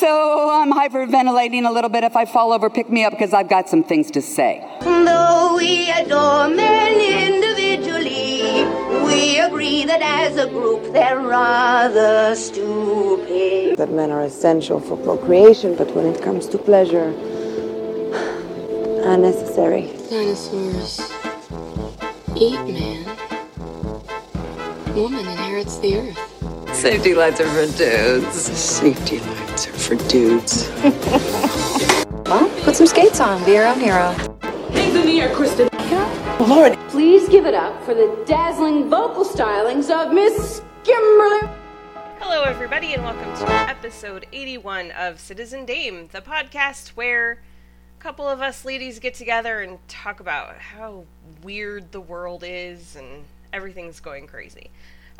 so I'm hyperventilating a little bit. If I fall over, pick me up because I've got some things to say. Though we adore men individually, we agree that as a group they're rather stupid. That men are essential for procreation, but when it comes to pleasure, unnecessary. Dinosaurs eat man. Woman inherits the earth. Safety lights are for dudes. Safety lights are for dudes. Well, put some skates on. Be your own hero. Lord, please give it up for the dazzling vocal stylings of Miss Kimberly. Hello, everybody, and welcome to episode 81 of Citizen Dame, the podcast where a couple of us ladies get together and talk about how weird the world is and everything's going crazy.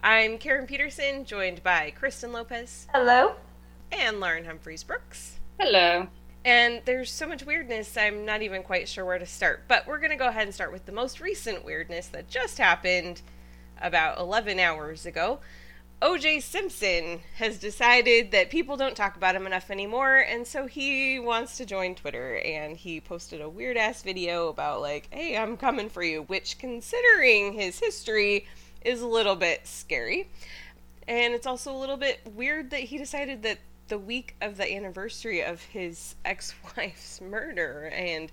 I'm Karen Peterson, joined by Kristen Lopez. Hello. And Lauren Humphries Brooks. Hello. And there's so much weirdness, I'm not even quite sure where to start. But we're going to go ahead and start with the most recent weirdness that just happened about 11 hours ago. OJ Simpson has decided that people don't talk about him enough anymore, and so he wants to join Twitter. And he posted a weird ass video about, like, hey, I'm coming for you, which, considering his history, is a little bit scary. And it's also a little bit weird that he decided that the week of the anniversary of his ex wife's murder and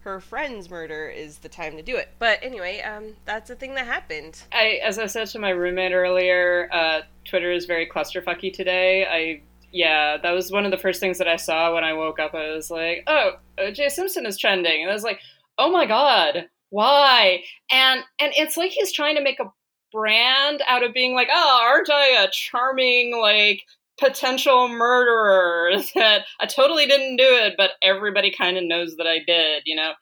her friend's murder is the time to do it. But anyway, um, that's a thing that happened. I, as I said to my roommate earlier, uh, Twitter is very clusterfucky today. I, yeah, that was one of the first things that I saw when I woke up. I was like, oh, O.J. Simpson is trending, and I was like, oh my god, why? And and it's like he's trying to make a brand out of being like, oh, aren't I a charming like potential murderer that I totally didn't do it, but everybody kind of knows that I did, you know.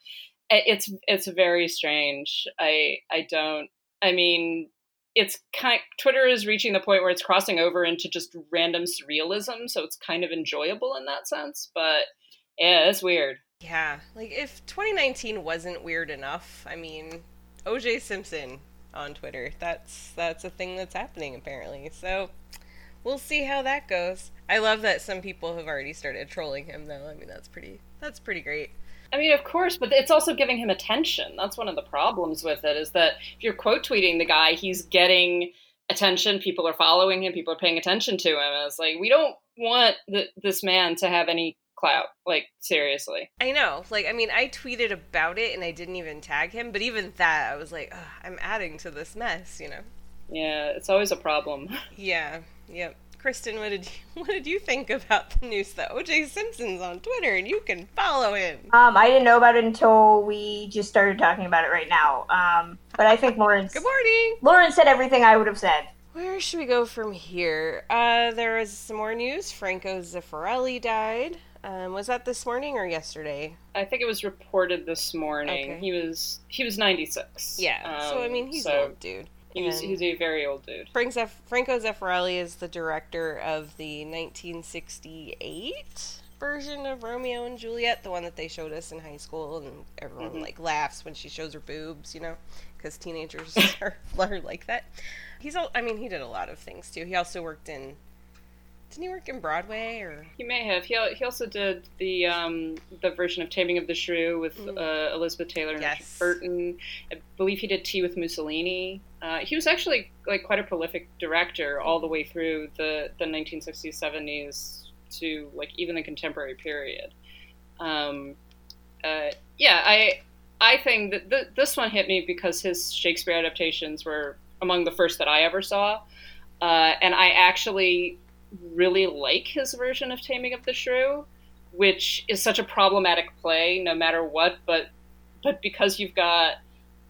It's it's very strange. I I don't I mean it's kind Twitter is reaching the point where it's crossing over into just random surrealism, so it's kind of enjoyable in that sense, but yeah, it's weird. Yeah, like if 2019 wasn't weird enough, I mean, OJ Simpson on Twitter. That's that's a thing that's happening apparently. So, we'll see how that goes. I love that some people have already started trolling him though. I mean, that's pretty that's pretty great. I mean, of course, but it's also giving him attention. That's one of the problems with it is that if you're quote tweeting the guy, he's getting attention. People are following him. People are paying attention to him. And it's like we don't want this man to have any clout. Like seriously. I know. Like I mean, I tweeted about it and I didn't even tag him, but even that I was like, I'm adding to this mess, you know. Yeah, it's always a problem. Yeah. Yep. Kristen, what did you, what did you think about the news that OJ Simpson's on Twitter and you can follow him? Um, I didn't know about it until we just started talking about it right now. Um, but I think Lauren. Good morning. Lauren said everything I would have said. Where should we go from here? Uh, there was some more news. Franco Zeffirelli died. Um, was that this morning or yesterday? I think it was reported this morning. Okay. He was he was 96. Yeah. so I Um, mean, he's so an old dude. He was And he's a very old dude. Frank Franco Zeffirelli is the director of the 1968 version of Romeo and Juliet, the one that they showed us in high school, and everyone Mhm. like laughs when she shows her boobs, you know, because teenagers are, are like that. He's all, I mean, he did a lot of things too. He also worked in. Didn't he work in Broadway or? He may have. He, he also did the um, the version of Taming of the Shrew with Mm. uh, Elizabeth Taylor and Yes. Richard Burton. I believe he did Tea with Mussolini. Uh, he was actually like quite a prolific director all the way through the, the 1960s, 70s to like even the contemporary period. Um, uh, yeah, I I think that th- this one hit me because his Shakespeare adaptations were among the first that I ever saw, uh, and I actually really like his version of Taming of the Shrew, which is such a problematic play no matter what. But but because you've got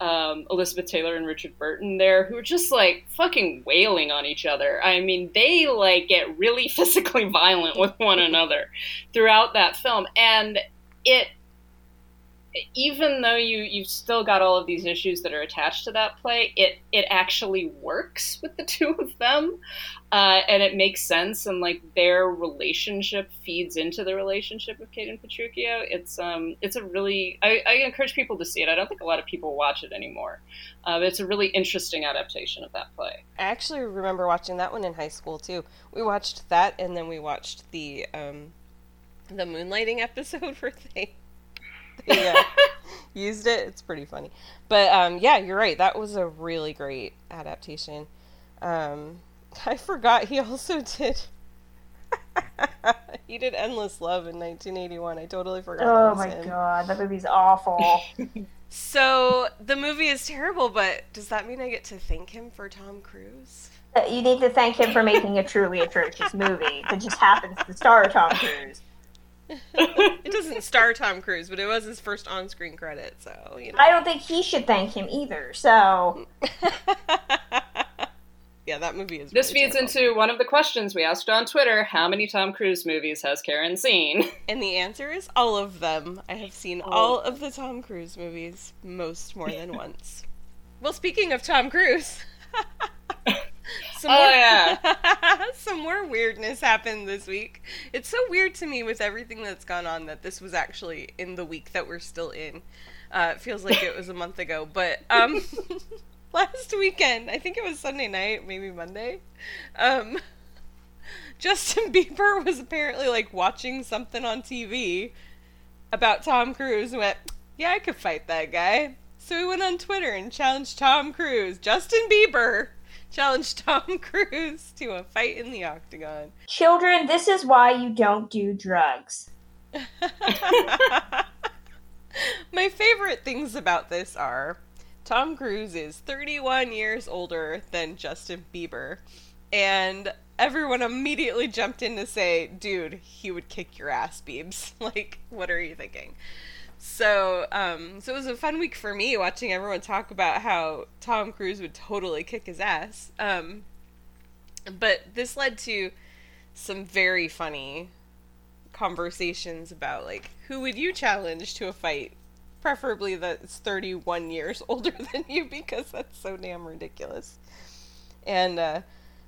um, Elizabeth Taylor and Richard Burton there, who are just like fucking wailing on each other. I mean, they like get really physically violent with one another throughout that film, and it even though you you've still got all of these issues that are attached to that play, it it actually works with the two of them, uh, and it makes sense. And like their relationship feeds into the relationship of Kate and Petruchio. It's um it's a really I, I encourage people to see it. I don't think a lot of people watch it anymore. Uh, it's a really interesting adaptation of that play. I actually remember watching that one in high school too. We watched that, and then we watched the um, the moonlighting episode where they, uh, used it. It's pretty funny. But um, yeah, you're right. That was a really great adaptation. Um, I forgot he also did. he did Endless Love in 1981. I totally forgot. Oh my him. god, that movie's awful. So the movie is terrible, but does that mean I get to thank him for Tom Cruise? Uh, you need to thank him for making a truly atrocious movie that just happens to star Tom Cruise. It doesn't star Tom Cruise, but it was his first on-screen credit, so you know. I don't think he should thank him either. So yeah, that movie is. This really feeds terrible. into one of the questions we asked on Twitter: How many Tom Cruise movies has Karen seen? And the answer is all of them. I have seen all of the Tom Cruise movies, most more than once. Well, speaking of Tom Cruise, some Oh, more, yeah. some more weirdness happened this week. It's so weird to me with everything that's gone on that this was actually in the week that we're still in. Uh, it feels like it was a month ago, but um, last weekend, I think it was Sunday night, maybe Monday. Um, Justin Bieber was apparently like watching something on TV about Tom Cruise and went, Yeah, I could fight that guy. So he went on Twitter and challenged Tom Cruise. Justin Bieber challenged Tom Cruise to a fight in the octagon. children, this is why you don't do drugs. My favorite things about this are Tom Cruise is 31 years older than Justin Bieber, and everyone immediately jumped in to say, dude, he would kick your ass, Biebs. like, what are you thinking? So, um, so it was a fun week for me watching everyone talk about how Tom Cruise would totally kick his ass. Um, but this led to some very funny conversations about like who would you challenge to a fight preferably that's 31 years older than you because that's so damn ridiculous and uh,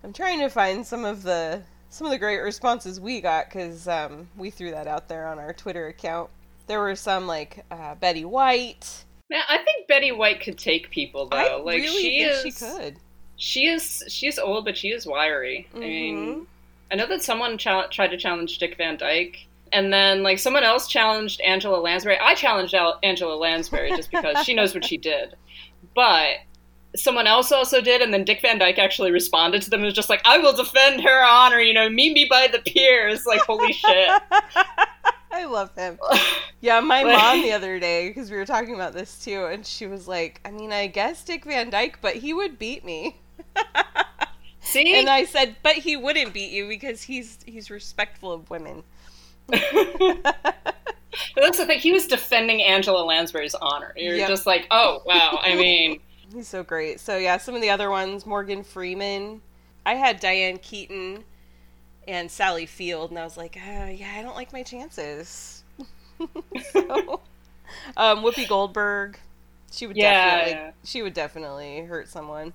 i'm trying to find some of the some of the great responses we got because um, we threw that out there on our twitter account there were some like uh, betty white Man, I think Betty White could take people though. i like really she think is, she could She is. She's old, but she is wiry. I Mhm. mean, I know that someone chal- tried to challenge Dick Van Dyke, and then like someone else challenged Angela Lansbury. I challenged Al- Angela Lansbury just because she knows what she did, but someone else also did, and then Dick Van Dyke actually responded to them and was just like, "I will defend her honor. You know, meet me by the piers." Like, holy shit. I love him. Yeah, my Like- mom the other day, because we were talking about this too, and she was like, I mean, I guess Dick Van Dyke, but he would beat me. See, And I said, but he wouldn't beat you because he's he's respectful of women. that's the thing. He was defending Angela Lansbury's honor. You're Yep. just like, oh wow. I mean. He's so great. So yeah, some of the other ones, Morgan Freeman. I had Diane Keaton and Sally Field, and I was like, uh, yeah, I don't like my chances. so, um, Whoopi Goldberg, she would Yeah, definitely, yeah. she would definitely hurt someone.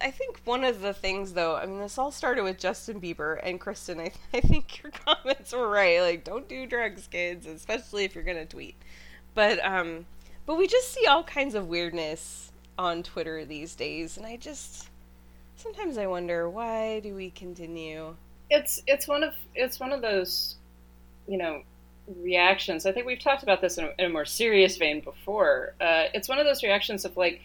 I think one of the things, though, I mean, this all started with Justin Bieber and Kristen. I, I think your comments were right. Like, don't do drugs, kids, especially if you're gonna tweet. But um, but we just see all kinds of weirdness on Twitter these days, and I just sometimes I wonder why do we continue? It's it's one of it's one of those you know reactions. I think we've talked about this in a, in a more serious vein before. Uh, it's one of those reactions of like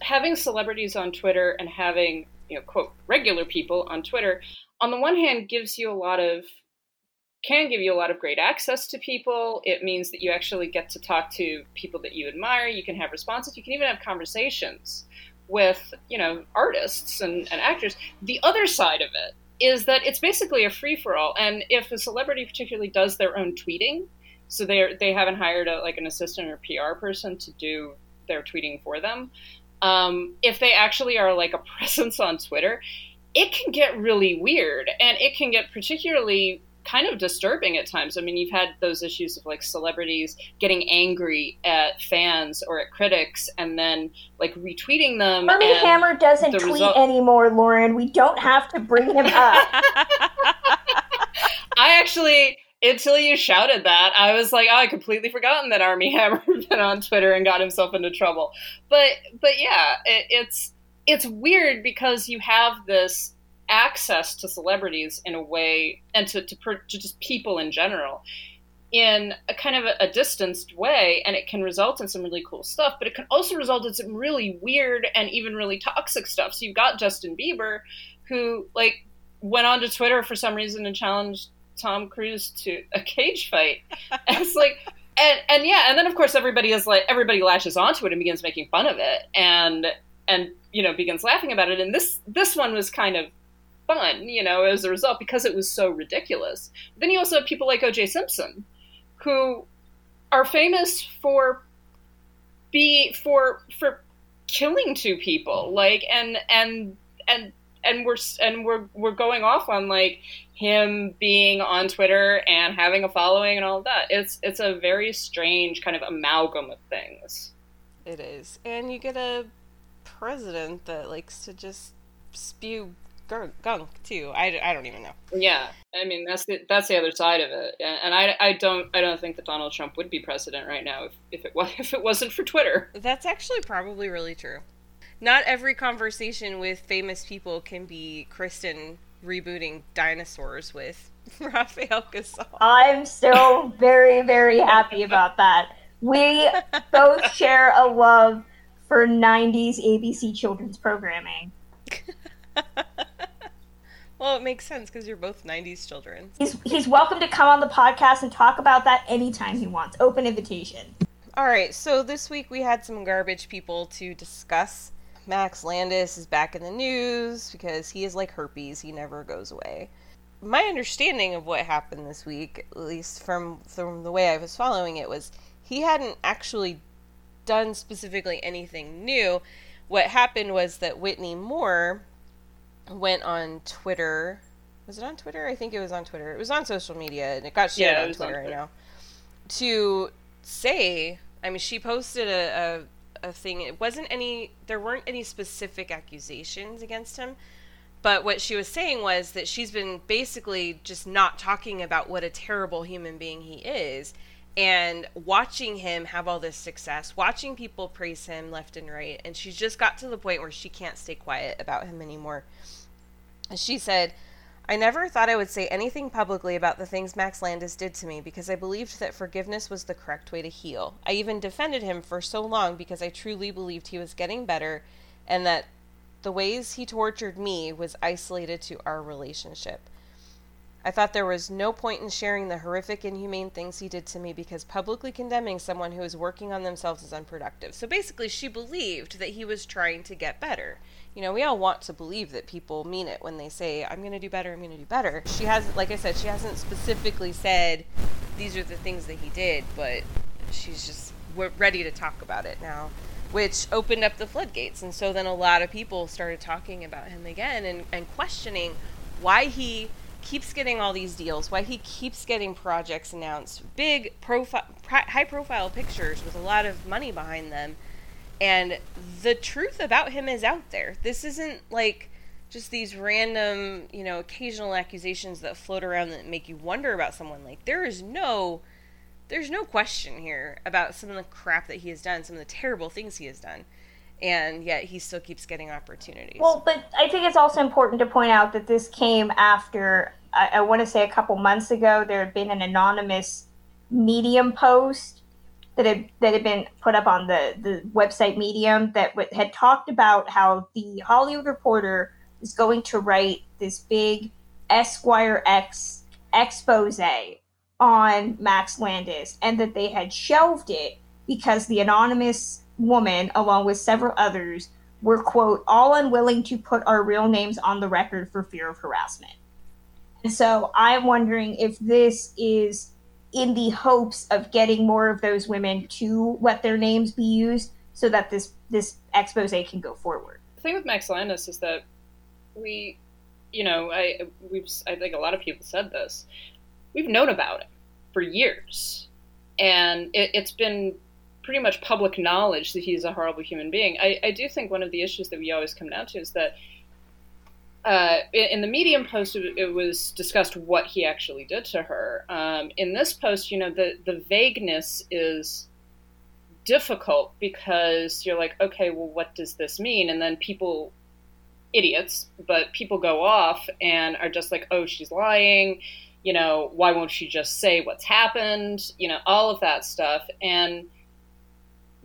having celebrities on twitter and having you know quote regular people on twitter on the one hand gives you a lot of can give you a lot of great access to people. It means that you actually get to talk to people that you admire. You can have responses. You can even have conversations with you know artists and, and actors. The other side of it is that it's basically a free for all. And if a celebrity particularly does their own tweeting, so they they haven't hired a, like an assistant or PR person to do their tweeting for them, um, if they actually are like a presence on Twitter, it can get really weird, and it can get particularly kind of disturbing at times. I mean, you've had those issues of like celebrities getting angry at fans or at critics, and then like retweeting them. Armie Hammer doesn't the tweet result- anymore, Lauren. We don't have to bring him up. I actually, until you shouted that, I was like, oh, I completely forgotten that Armie Hammer had been on Twitter and got himself into trouble. But, but yeah, it, it's it's weird because you have this access to celebrities in a way and to, to, per, to just people in general in a kind of a, a, distanced way and it can result in some really cool stuff but it can also result in some really weird and even really toxic stuff. So you've got justin bieber who like went on to twitter for some reason and challenged tom cruise to a cage fight. And it's like and and yeah and then of course everybody is like everybody latches onto it and begins making fun of it and and you know begins laughing about it. And this this one was kind of fun you know as a result because it was so ridiculous but then you also have people like oj simpson who are famous for be for for killing two people like and and and and we're and we're we're going off on like him being on Twitter and having a following and all of that. It's it's a very strange kind of amalgam of things. It is, and you get a president that likes to just spew gunk too. I, I don't even know. Yeah, I mean that's the that's the other side of it, and I, I don't I don't think that Donald Trump would be president right now if, if it was if it wasn't for Twitter. That's actually probably really true. Not every conversation with famous people can be Kristen rebooting dinosaurs with Rafael Casal. I'm still very very happy about that. We both share a love for 90s ABC children's programming. Well, it makes sense because you're both 90s children. He's, he's welcome to come on the podcast and talk about that anytime he wants. Open invitation. All right, so this week we had some garbage people to discuss. Max Landis is back in the news because he is like herpes, he never goes away. My understanding of what happened this week, at least from from the way I was following it, was he hadn't actually done specifically anything new. What happened was that Whitney Moore went on Twitter. Was it on Twitter? I think it was on Twitter. It was on social media, and it got shared yeah, on Twitter on right now. To say, I mean, she posted a, a a thing. It wasn't any. There weren't any specific accusations against him. But what she was saying was that she's been basically just not talking about what a terrible human being he is and watching him have all this success, watching people praise him left and right, and she's just got to the point where she can't stay quiet about him anymore. She said, I never thought I would say anything publicly about the things Max Landis did to me because I believed that forgiveness was the correct way to heal. I even defended him for so long because I truly believed he was getting better and that the ways he tortured me was isolated to our relationship. I thought there was no point in sharing the horrific, inhumane things he did to me because publicly condemning someone who is working on themselves is unproductive. So basically, she believed that he was trying to get better. You know, we all want to believe that people mean it when they say, I'm going to do better, I'm going to do better. She hasn't, like I said, she hasn't specifically said these are the things that he did, but she's just ready to talk about it now which opened up the floodgates. And so then a lot of people started talking about him again and, and questioning why he keeps getting all these deals, why he keeps getting projects announced, big profile, high profile pictures with a lot of money behind them. And the truth about him is out there. This isn't like just these random, you know, occasional accusations that float around that make you wonder about someone. Like there is no there's no question here about some of the crap that he has done, some of the terrible things he has done. And yet he still keeps getting opportunities. Well, but I think it's also important to point out that this came after I, I want to say a couple months ago, there had been an anonymous Medium post that had that had been put up on the the website Medium that w- had talked about how the Hollywood Reporter is going to write this big Esquire X expose on Max Landis, and that they had shelved it because the anonymous woman, along with several others, were quote all unwilling to put our real names on the record for fear of harassment. And so I'm wondering if this is in the hopes of getting more of those women to let their names be used so that this this expose can go forward. The thing with Max Landis is that we, you know, I we've I think a lot of people said this. We've known about it for years, and it, it's been pretty much public knowledge that he's a horrible human being. I, I do think one of the issues that we always come down to is that uh, in the medium post it was discussed what he actually did to her um, in this post you know the, the vagueness is difficult because you're like okay well what does this mean and then people idiots, but people go off and are just like, oh, she's lying. You know, why won't she just say what's happened? You know, all of that stuff. And,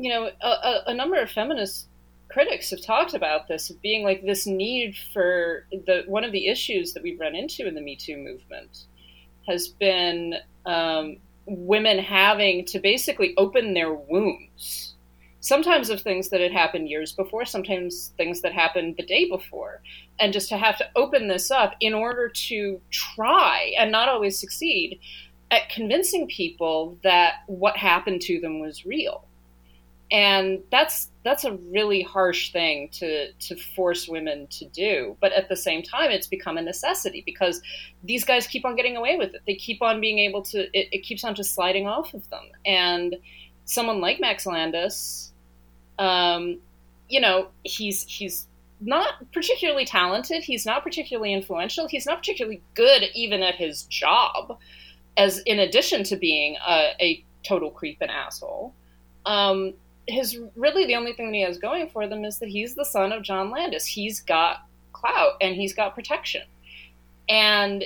you know, a, a, a number of feminist critics have talked about this being like this need for the one of the issues that we've run into in the Me Too movement has been um, women having to basically open their wounds sometimes of things that had happened years before, sometimes things that happened the day before. And just to have to open this up in order to try and not always succeed at convincing people that what happened to them was real. And that's that's a really harsh thing to to force women to do. But at the same time, it's become a necessity because these guys keep on getting away with it. They keep on being able to. It, it keeps on just sliding off of them. And someone like Max Landis, um, you know, he's he's not particularly talented. He's not particularly influential. He's not particularly good even at his job. As in addition to being a, a total creep and asshole, um, his really the only thing that he has going for them is that he's the son of John Landis. He's got clout and he's got protection, and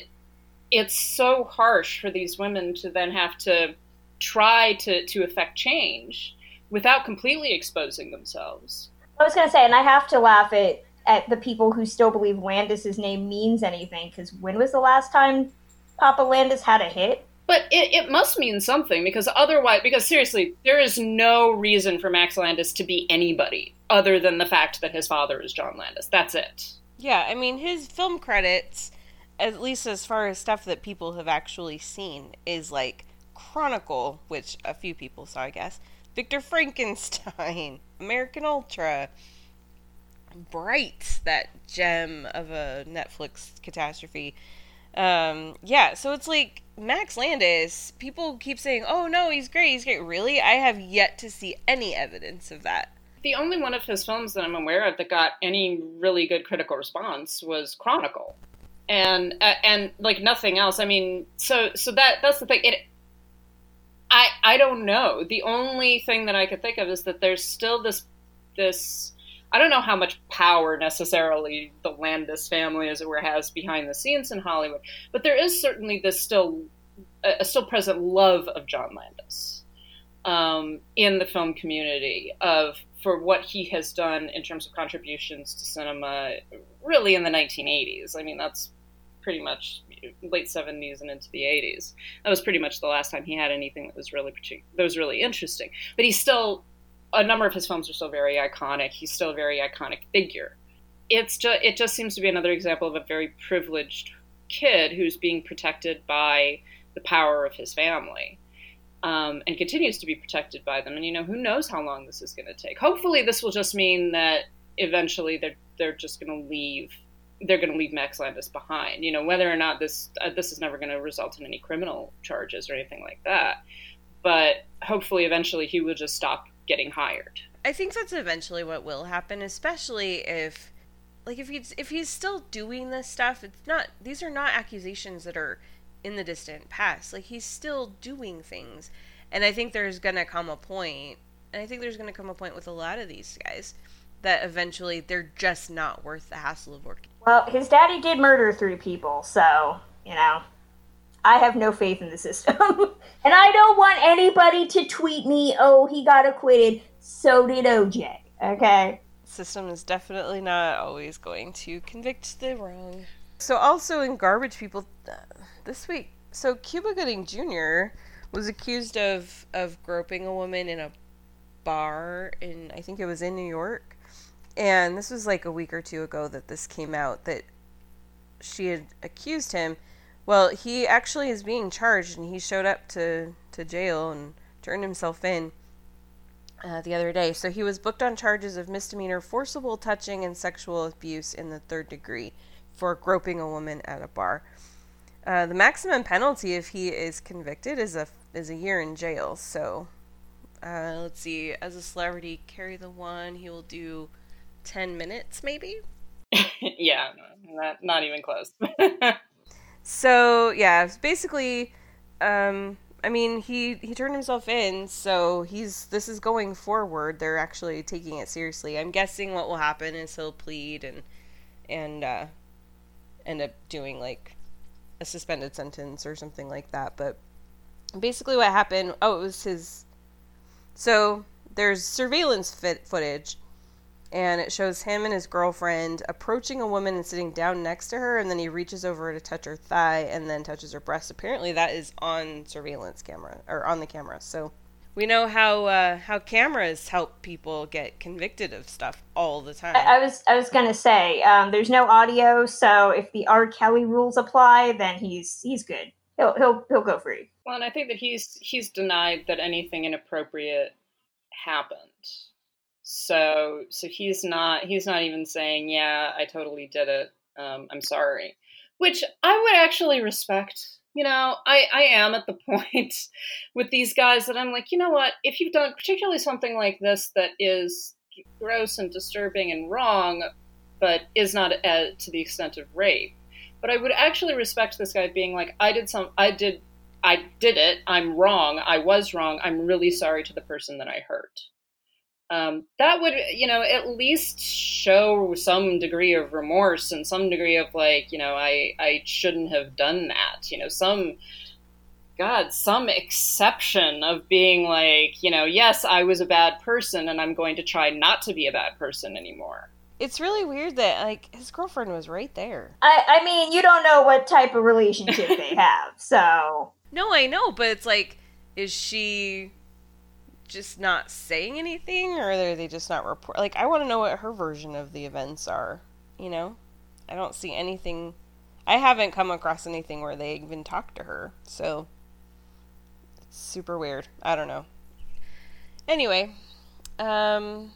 it's so harsh for these women to then have to try to to affect change without completely exposing themselves. I was going to say, and I have to laugh at at the people who still believe Landis's name means anything. Because when was the last time Papa Landis had a hit? But it, it must mean something because otherwise, because seriously, there is no reason for Max Landis to be anybody other than the fact that his father is John Landis. That's it. Yeah, I mean, his film credits, at least as far as stuff that people have actually seen, is like Chronicle, which a few people saw, I guess, Victor Frankenstein, American Ultra, Bright, that gem of a Netflix catastrophe. Um, yeah, so it's like Max Landis, people keep saying, oh no, he's great, he's great. Really? I have yet to see any evidence of that. The only one of his films that I'm aware of that got any really good critical response was Chronicle. And uh, and like nothing else. I mean, so so that that's the thing. It I I don't know. The only thing that I could think of is that there's still this this I don't know how much power necessarily the Landis family, as it were, has behind the scenes in Hollywood, but there is certainly this still a, still present love of John Landis um, in the film community of for what he has done in terms of contributions to cinema, really in the 1980s. I mean, that's pretty much late 70s and into the 80s. That was pretty much the last time he had anything that was really that was really interesting. But he still a number of his films are still very iconic. He's still a very iconic figure. It's just it just seems to be another example of a very privileged kid who's being protected by the power of his family. Um, and continues to be protected by them. And you know, who knows how long this is going to take? Hopefully, this will just mean that eventually they're they're just going to leave they're going to leave Max Landis behind. You know, whether or not this uh, this is never going to result in any criminal charges or anything like that, but hopefully, eventually, he will just stop getting hired. I think that's eventually what will happen, especially if, like, if he's if he's still doing this stuff. It's not; these are not accusations that are in the distant past. Like, he's still doing things, and I think there's going to come a point, and I think there's going to come a point with a lot of these guys that eventually they're just not worth the hassle of working. Well, his daddy did murder three people, so, you know, I have no faith in the system. and I don't want anybody to tweet me, oh, he got acquitted, so did OJ, okay? System is definitely not always going to convict the wrong. So, also in Garbage People uh, this week, so Cuba Gooding Jr. was accused of, of groping a woman in a bar in, I think it was in New York and this was like a week or two ago that this came out that she had accused him. Well, he actually is being charged, and he showed up to, to jail and turned himself in uh, the other day. So he was booked on charges of misdemeanor forcible touching and sexual abuse in the third degree for groping a woman at a bar. Uh, the maximum penalty if he is convicted is a is a year in jail. So uh, let's see. As a celebrity, carry the one. He will do 10 minutes, maybe? yeah, not, not even close. so, yeah, basically, um, I mean, he, he turned himself in, so he's this is going forward. They're actually taking it seriously. I'm guessing what will happen is he'll plead and and uh, end up doing like a suspended sentence or something like that. But basically, what happened? Oh, it was his. So there's surveillance fit footage, and it shows him and his girlfriend approaching a woman and sitting down next to her, and then he reaches over to touch her thigh and then touches her breast. Apparently, that is on surveillance camera or on the camera. So we know how uh, how cameras help people get convicted of stuff all the time. I, I was I was gonna say um, there's no audio, so if the R. Kelly rules apply, then he's he's good. He'll he'll he'll go free. Well, and I think that he's he's denied that anything inappropriate happened. So so he's not he's not even saying, "Yeah, I totally did it. Um, I'm sorry," which I would actually respect. You know, I I am at the point with these guys that I'm like, you know what? If you've done particularly something like this that is gross and disturbing and wrong, but is not to the extent of rape. But I would actually respect this guy being like, I did some, I did, I did it. I'm wrong. I was wrong. I'm really sorry to the person that I hurt. Um, that would, you know, at least show some degree of remorse and some degree of like, you know, I, I shouldn't have done that. You know, some, God, some exception of being like, you know, yes, I was a bad person and I'm going to try not to be a bad person anymore. It's really weird that like his girlfriend was right there. I I mean, you don't know what type of relationship they have, so No, I know, but it's like, is she just not saying anything, or are they just not report? Like, I want to know what her version of the events are. You know, I don't see anything. I haven't come across anything where they even talked to her, so it's super weird. I don't know. Anyway, um,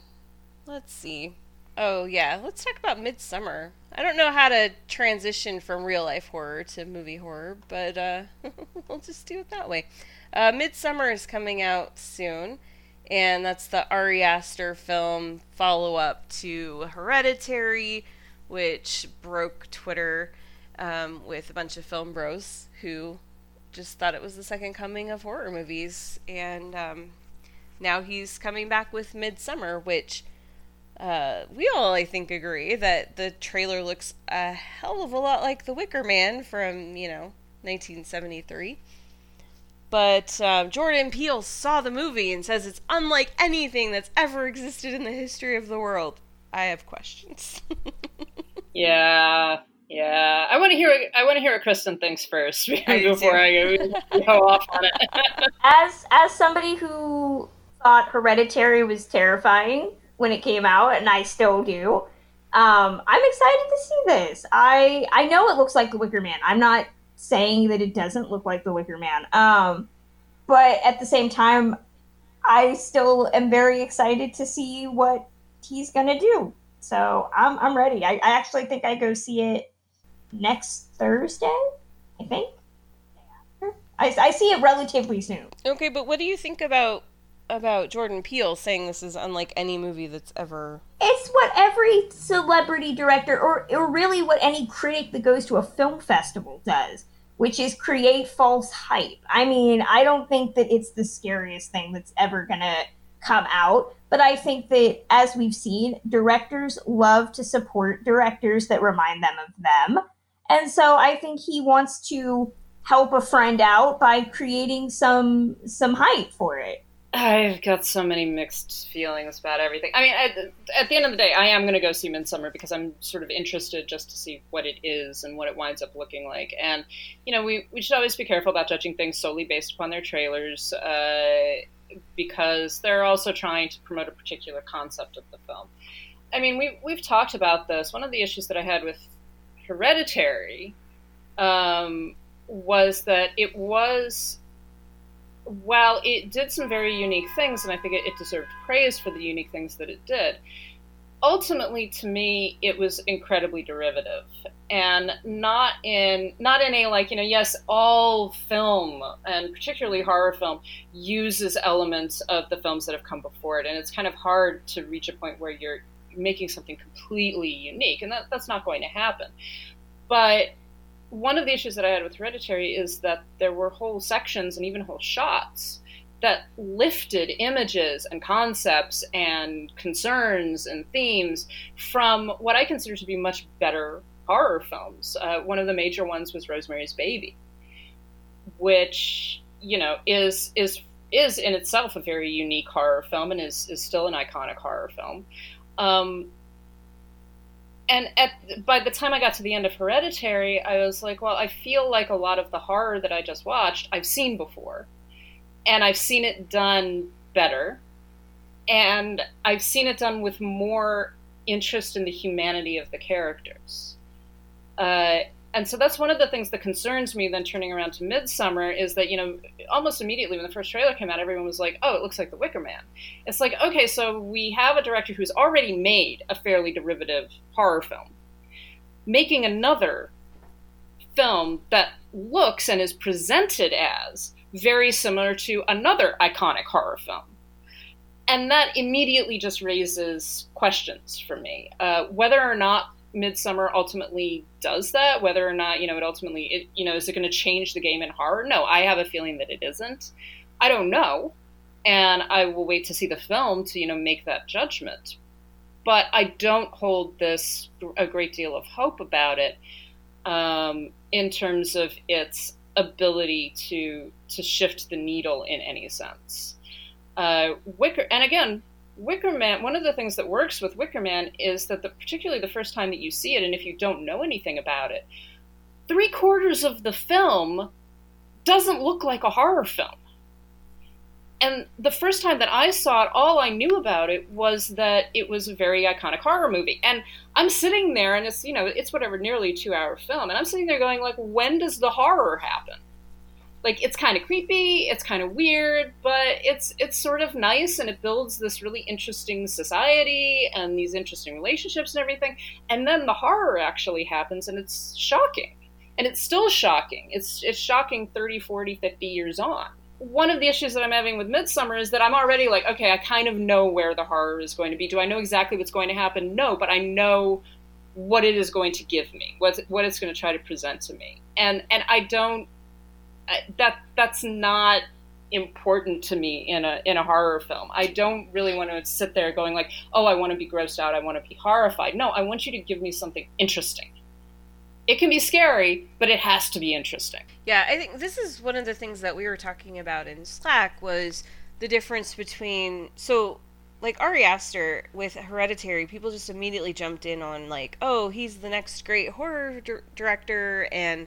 let's see. Oh yeah, let's talk about Midsommar. I don't know how to transition from real life horror to movie horror, but uh, we'll just do it that way. Uh, Midsommar is coming out soon, and that's the Ari Aster film follow up to Hereditary, which broke Twitter um, with a bunch of film bros who just thought it was the second coming of horror movies, and um, now he's coming back with Midsommar, which uh, we all, I think, agree that the trailer looks a hell of a lot like The Wicker Man from, you know, 1973. But um, Jordan Peele saw the movie and says it's unlike anything that's ever existed in the history of the world. I have questions. yeah, yeah. I want to hear. I want to hear what Kristen thinks first I before. I go, go off on it. as as somebody who thought Hereditary was terrifying when it came out, and I still do, um, I'm excited to see this. I I know it looks like The Wicker Man. I'm not saying that it doesn't look like The Wicker Man, um, but at the same time, I still am very excited to see what he's gonna do. So I'm I'm ready. I, I actually think I go see it next Thursday. I think. I, I see it relatively soon. okay, but what do you think about about Jordan Peele saying this is unlike any movie that's ever It's what every celebrity director, or, or really what any critic that goes to a film festival does, which is create false hype. I mean, I don't think that it's the scariest thing that's ever going to come out, but I think that as we've seen, directors love to support directors that remind them of them. And so I think he wants to help a friend out by creating some some hype for it. I've got so many mixed feelings about everything. I mean, at, at the end of the day, I am going to go see Midsommar because I'm sort of interested just to see what it is and what it winds up looking like. And you know, we we should always be careful about judging things solely based upon their trailers. Uh, because they're also trying to promote a particular concept of the film. I mean, we we've talked about this. One of the issues that I had with Hereditary um, was that it was, while it did some very unique things, and I think it, it deserved praise for the unique things that it did. Ultimately, to me, it was incredibly derivative, and not in not in a like you know yes, all film and particularly horror film uses elements of the films that have come before it, and it's kind of hard to reach a point where you're making something completely unique, and that, that's not going to happen. But one of the issues that I had with Hereditary is that there were whole sections and even whole shots that lifted images and concepts and concerns and themes from what I consider to be much better horror films. Uh, one of the major ones was Rosemary's Baby, which you know is is is in itself a very unique horror film and is is still an iconic horror film. Um, and at by the time I got to the end of Hereditary, I was like, well, I feel like a lot of the horror that I just watched I've seen before, and I've seen it done better, and I've seen it done with more interest in the humanity of the characters. Uh, and so that's one of the things that concerns me then turning around to midsommar is that, you know, almost immediately when the first trailer came out, everyone was like, oh, it looks like The Wicker Man. It's like, okay, so we have a director who's already made a fairly derivative horror film, making another film that looks and is presented as very similar to another iconic horror film. And that immediately just raises questions for me. Uh, whether or not midsommar ultimately does that, whether or not you know it ultimately, it, you know, is it going to change the game in horror? No, I have a feeling that it isn't. I don't know, and I will wait to see the film to you know make that judgment. But I don't hold this a great deal of hope about it um, in terms of its ability to to shift the needle in any sense. Uh, Wicker, and again, Wicker Man, one of the things that works with Wicker Man is that the, particularly the first time that you see it, and if you don't know anything about it, three quarters of the film doesn't look like a horror film. And the first time that I saw it, all I knew about it was that it was a very iconic horror movie. And I'm sitting there, and it's you know it's whatever nearly a two hour film, and I'm sitting there going like, when does the horror happen? Like it's kind of creepy it's kind of weird but it's it's sort of nice and it builds this really interesting society and these interesting relationships and everything. And then the horror actually happens and it's shocking. And it's still shocking. It's it's shocking 30 40 50 years on. One of the issues that i'm having with midsommar is that i'm already like okay i kind of know where the horror is going to be. Do i know exactly what's going to happen? No but i know what it is going to give me what what it's going to try to present to me. And and i don't that that's not important to me in a in a horror film. I don't really want to sit there going like, "Oh, I want to be grossed out. I want to be horrified." No, I want you to give me something interesting. It can be scary, but it has to be interesting. Yeah, I think this is one of the things that we were talking about in Slack was the difference between so like Ari Aster with Hereditary, people just immediately jumped in on like, "Oh, he's the next great horror director," and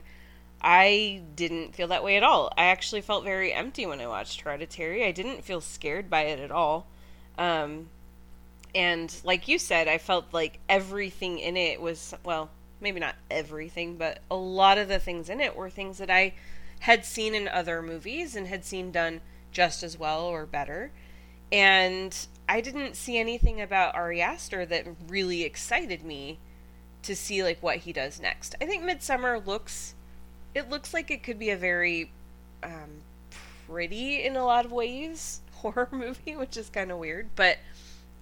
I didn't feel that way at all. I actually felt very empty when I watched Hereditary. I didn't feel scared by it at all. Um, and like you said, I felt like everything in it was, well, maybe not everything, but a lot of the things in it were things that I had seen in other movies and had seen done just as well or better. And I didn't see anything about Ari Aster that really excited me to see like what he does next. I think Midsommar looks it looks like it could be a very um, pretty in a lot of ways horror movie, which is kind of weird. But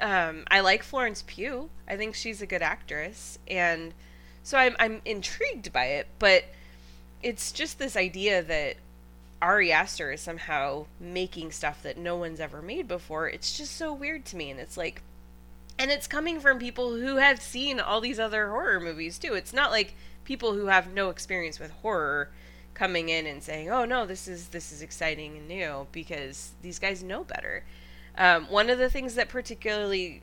um, I like Florence Pugh. I think she's a good actress, and so I'm I'm intrigued by it. But it's just this idea that Ari Aster is somehow making stuff that no one's ever made before. It's just so weird to me, and it's like, and it's coming from people who have seen all these other horror movies too. It's not like people who have no experience with horror coming in and saying, "Oh no, this is this is exciting and new," because these guys know better. Um, one of the things that particularly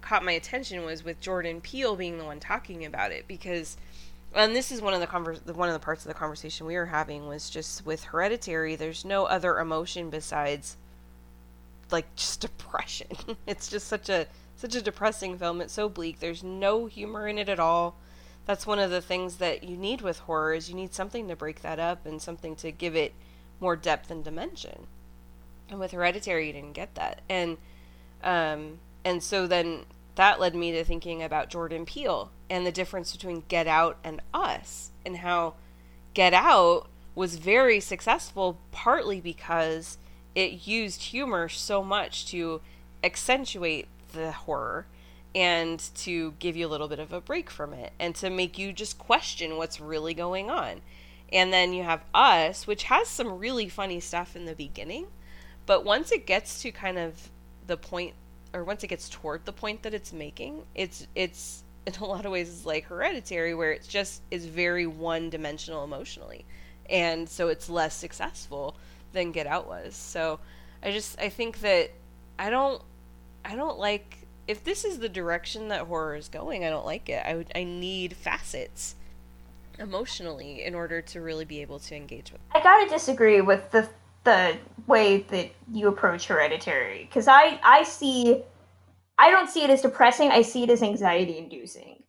caught my attention was with Jordan Peele being the one talking about it because and this is one of the one of the parts of the conversation we were having was just with hereditary there's no other emotion besides like just depression. It's just such a such a depressing film. It's so bleak. There's no humor in it at all that's one of the things that you need with horror is you need something to break that up and something to give it more depth and dimension. And with Hereditary, you didn't get that, and um, and so then that led me to thinking about Jordan Peele and the difference between Get Out and Us, and how Get Out was very successful partly because it used humor so much to accentuate the horror and to give you a little bit of a break from it and to make you just question what's really going on. And then you have Us, which has some really funny stuff in the beginning, But once it gets to kind of the point or once it gets toward the point that it's making, it's it's in a lot of ways like hereditary where it's just is very one dimensional emotionally. And so it's less successful than Get Out was. So I just I think that I don't I don't like if this is the direction that horror is going, I don't like it. I would I need facets emotionally in order to really be able to engage with. I gotta disagree with the the way that you approach hereditary because I I see I don't see it as depressing. I see it as anxiety inducing,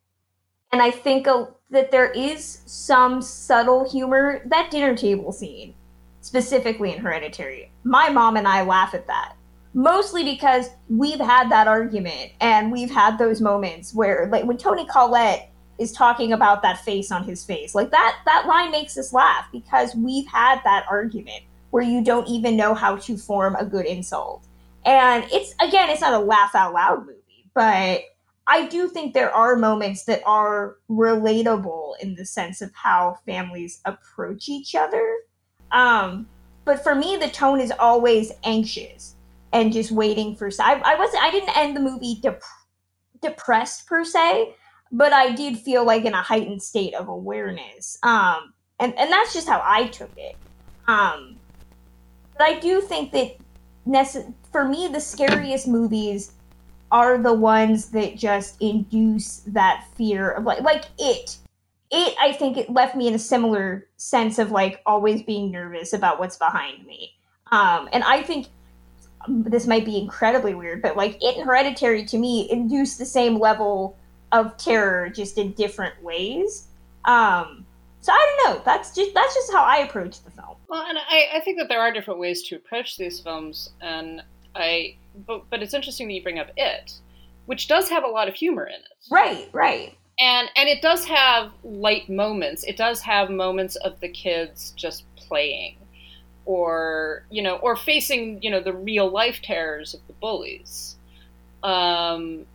and I think a, that there is some subtle humor. That dinner table scene, specifically in Hereditary, my mom and I laugh at that mostly because we've had that argument and we've had those moments where like when Toni Collette is talking about that face on his face like that that line makes us laugh because we've had that argument where you don't even know how to form a good insult. And it's again it's not a laugh out loud movie but i do think there are moments that are relatable in the sense of how families approach each other. Um but for me the tone is always anxious and just waiting for I, I was I didn't end the movie dep- depressed per se, but I did feel like in a heightened state of awareness. Um, and and that's just how I took it. Um, but I do think that nece- for me the scariest movies are the ones that just induce that fear of like like it. It I think it left me in a similar sense of like always being nervous about what's behind me. Um, and I think this might be incredibly weird, but like it and Hereditary to me induce the same level of terror, just in different ways. Um, so I don't know. That's just that's just how I approach the film. Well, and I, I think that there are different ways to approach these films, and I but but it's interesting that you bring up it, which does have a lot of humor in it. Right, right. And and it does have light moments. It does have moments of the kids just playing or you know, or facing you know the real life terrors of the bullies. Um,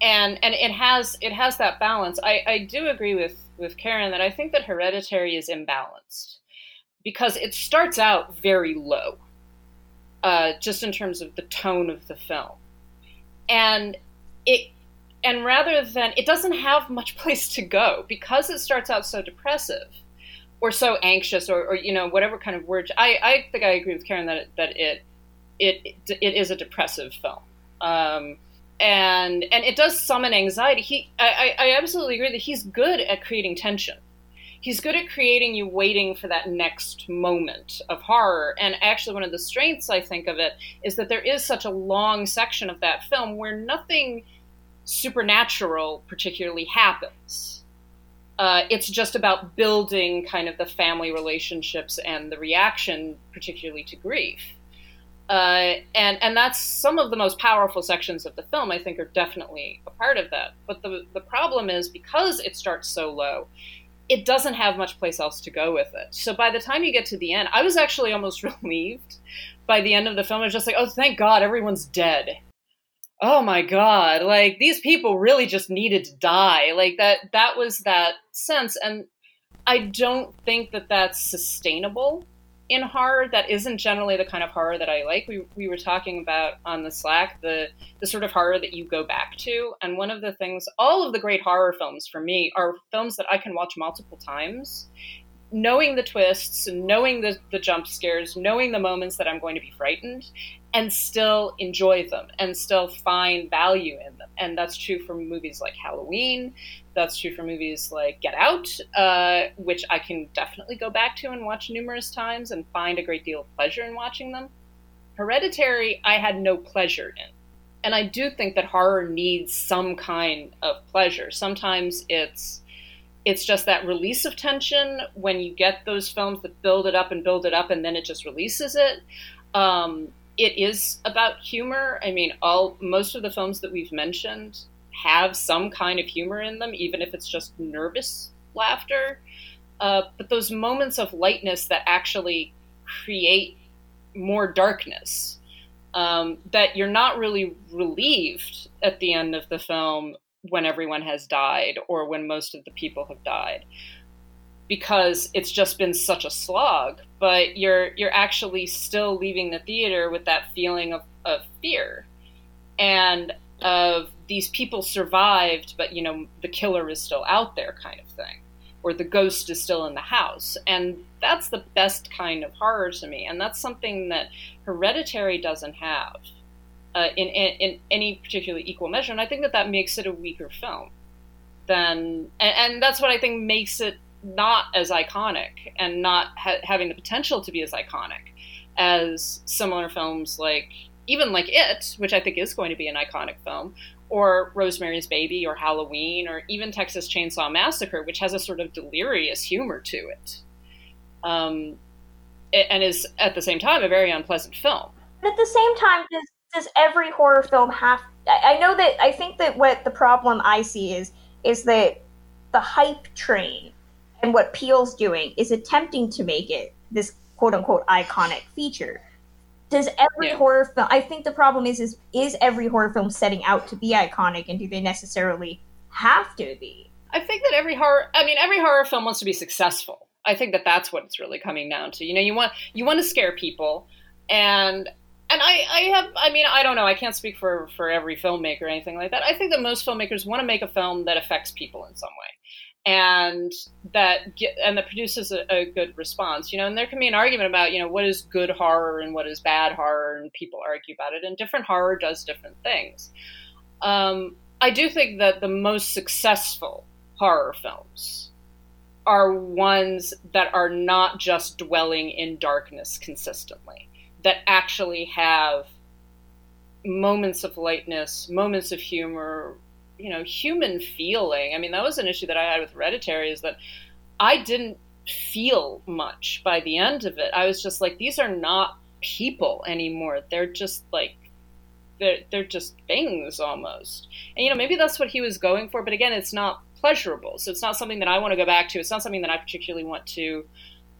and and it has it has that balance. I, I do agree with with Karen that I think that Hereditary is imbalanced because it starts out very low, uh, just in terms of the tone of the film, and it and rather than it doesn't have much place to go because it starts out so depressive or so anxious or, or you know whatever kind of word I, I think I agree with Karen that it, that it it it is a depressive film. Um, and and it does summon anxiety. He I, I absolutely agree that he's good at creating tension. He's good at creating you waiting for that next moment of horror. And actually one of the strengths I think of it is that there is such a long section of that film where nothing supernatural particularly happens uh, it's just about building kind of the family relationships and the reaction, particularly to grief. Uh, and and that's some of the most powerful sections of the film. I think are definitely a part of that. But the the problem is because it starts so low, it doesn't have much place else to go with it. So by the time you get to the end, I was actually almost relieved. By the end of the film, I was just like, oh, thank God, everyone's dead oh my god like these people really just needed to die like that that was that sense and i don't think that that's sustainable in horror. That isn't generally the kind of horror that i like. We, we were talking about on the slack the the sort of horror that you go back to and one of the things all of the great horror films for me are films that i can watch multiple times knowing the twists, knowing the, the jump scares, knowing the moments that I'm going to be frightened, and still enjoy them and still find value in them. And that's true for movies like Halloween. That's true for movies like Get Out, uh, which I can definitely go back to and watch numerous times and find a great deal of pleasure in watching them. Hereditary, I had no pleasure in. And I do think that horror needs some kind of pleasure. Sometimes it's it's just that release of tension when you get those films that build it up and build it up and then it just releases it. Um, it is about humor. I mean, all most of the films that we've mentioned have some kind of humor in them, even if it's just nervous laughter. Uh, but those moments of lightness that actually create more darkness, um, that you're not really relieved at the end of the film when everyone has died or when most of the people have died. because it's just been such a slog. But you're you're actually still leaving the theater with that feeling of, of fear and of these people survived, but you know the killer is still out there, kind of thing, or the ghost is still in the house, and that's the best kind of horror to me, and that's something that Hereditary doesn't have uh, in, in, in any particularly equal measure, and I think that that makes it a weaker film than, and, and that's what I think makes it not as iconic and not ha- having the potential to be as iconic as similar films like even like it, which I think is going to be an iconic film, or Rosemary's Baby, or Halloween, or even Texas Chainsaw Massacre, which has a sort of delirious humor to it, um, and is at the same time a very unpleasant film. But at the same time, does does every horror film have? I, know that I think that what the problem I see is is that the hype train and what Peele's doing is attempting to make it this quote unquote iconic feature does every yeah. horror film i think the problem is is is every horror film setting out to be iconic and do they necessarily have to be i think that every horror i mean every horror film wants to be successful i think that that's what it's really coming down to you know you want you want to scare people and and I, I have i mean i don't know i can't speak for for every filmmaker or anything like that. I think that most filmmakers want to make a film that affects people in some way and that get, and that produces a, a, good response you know and there can be an argument about you know what is good horror and what is bad horror and people argue about it and different horror does different things. Um, i do think that the most successful horror films are ones that are not just dwelling in darkness consistently that actually have moments of lightness moments of humor you know human feeling. I mean that was an issue that i had with hereditary is that i didn't feel much by the end of it. I was just like these are not people anymore. They're just like they're, they're just things almost. And you know maybe that's what he was going for but again it's not pleasurable. So it's not something that i want to go back to. It's not something that i particularly want to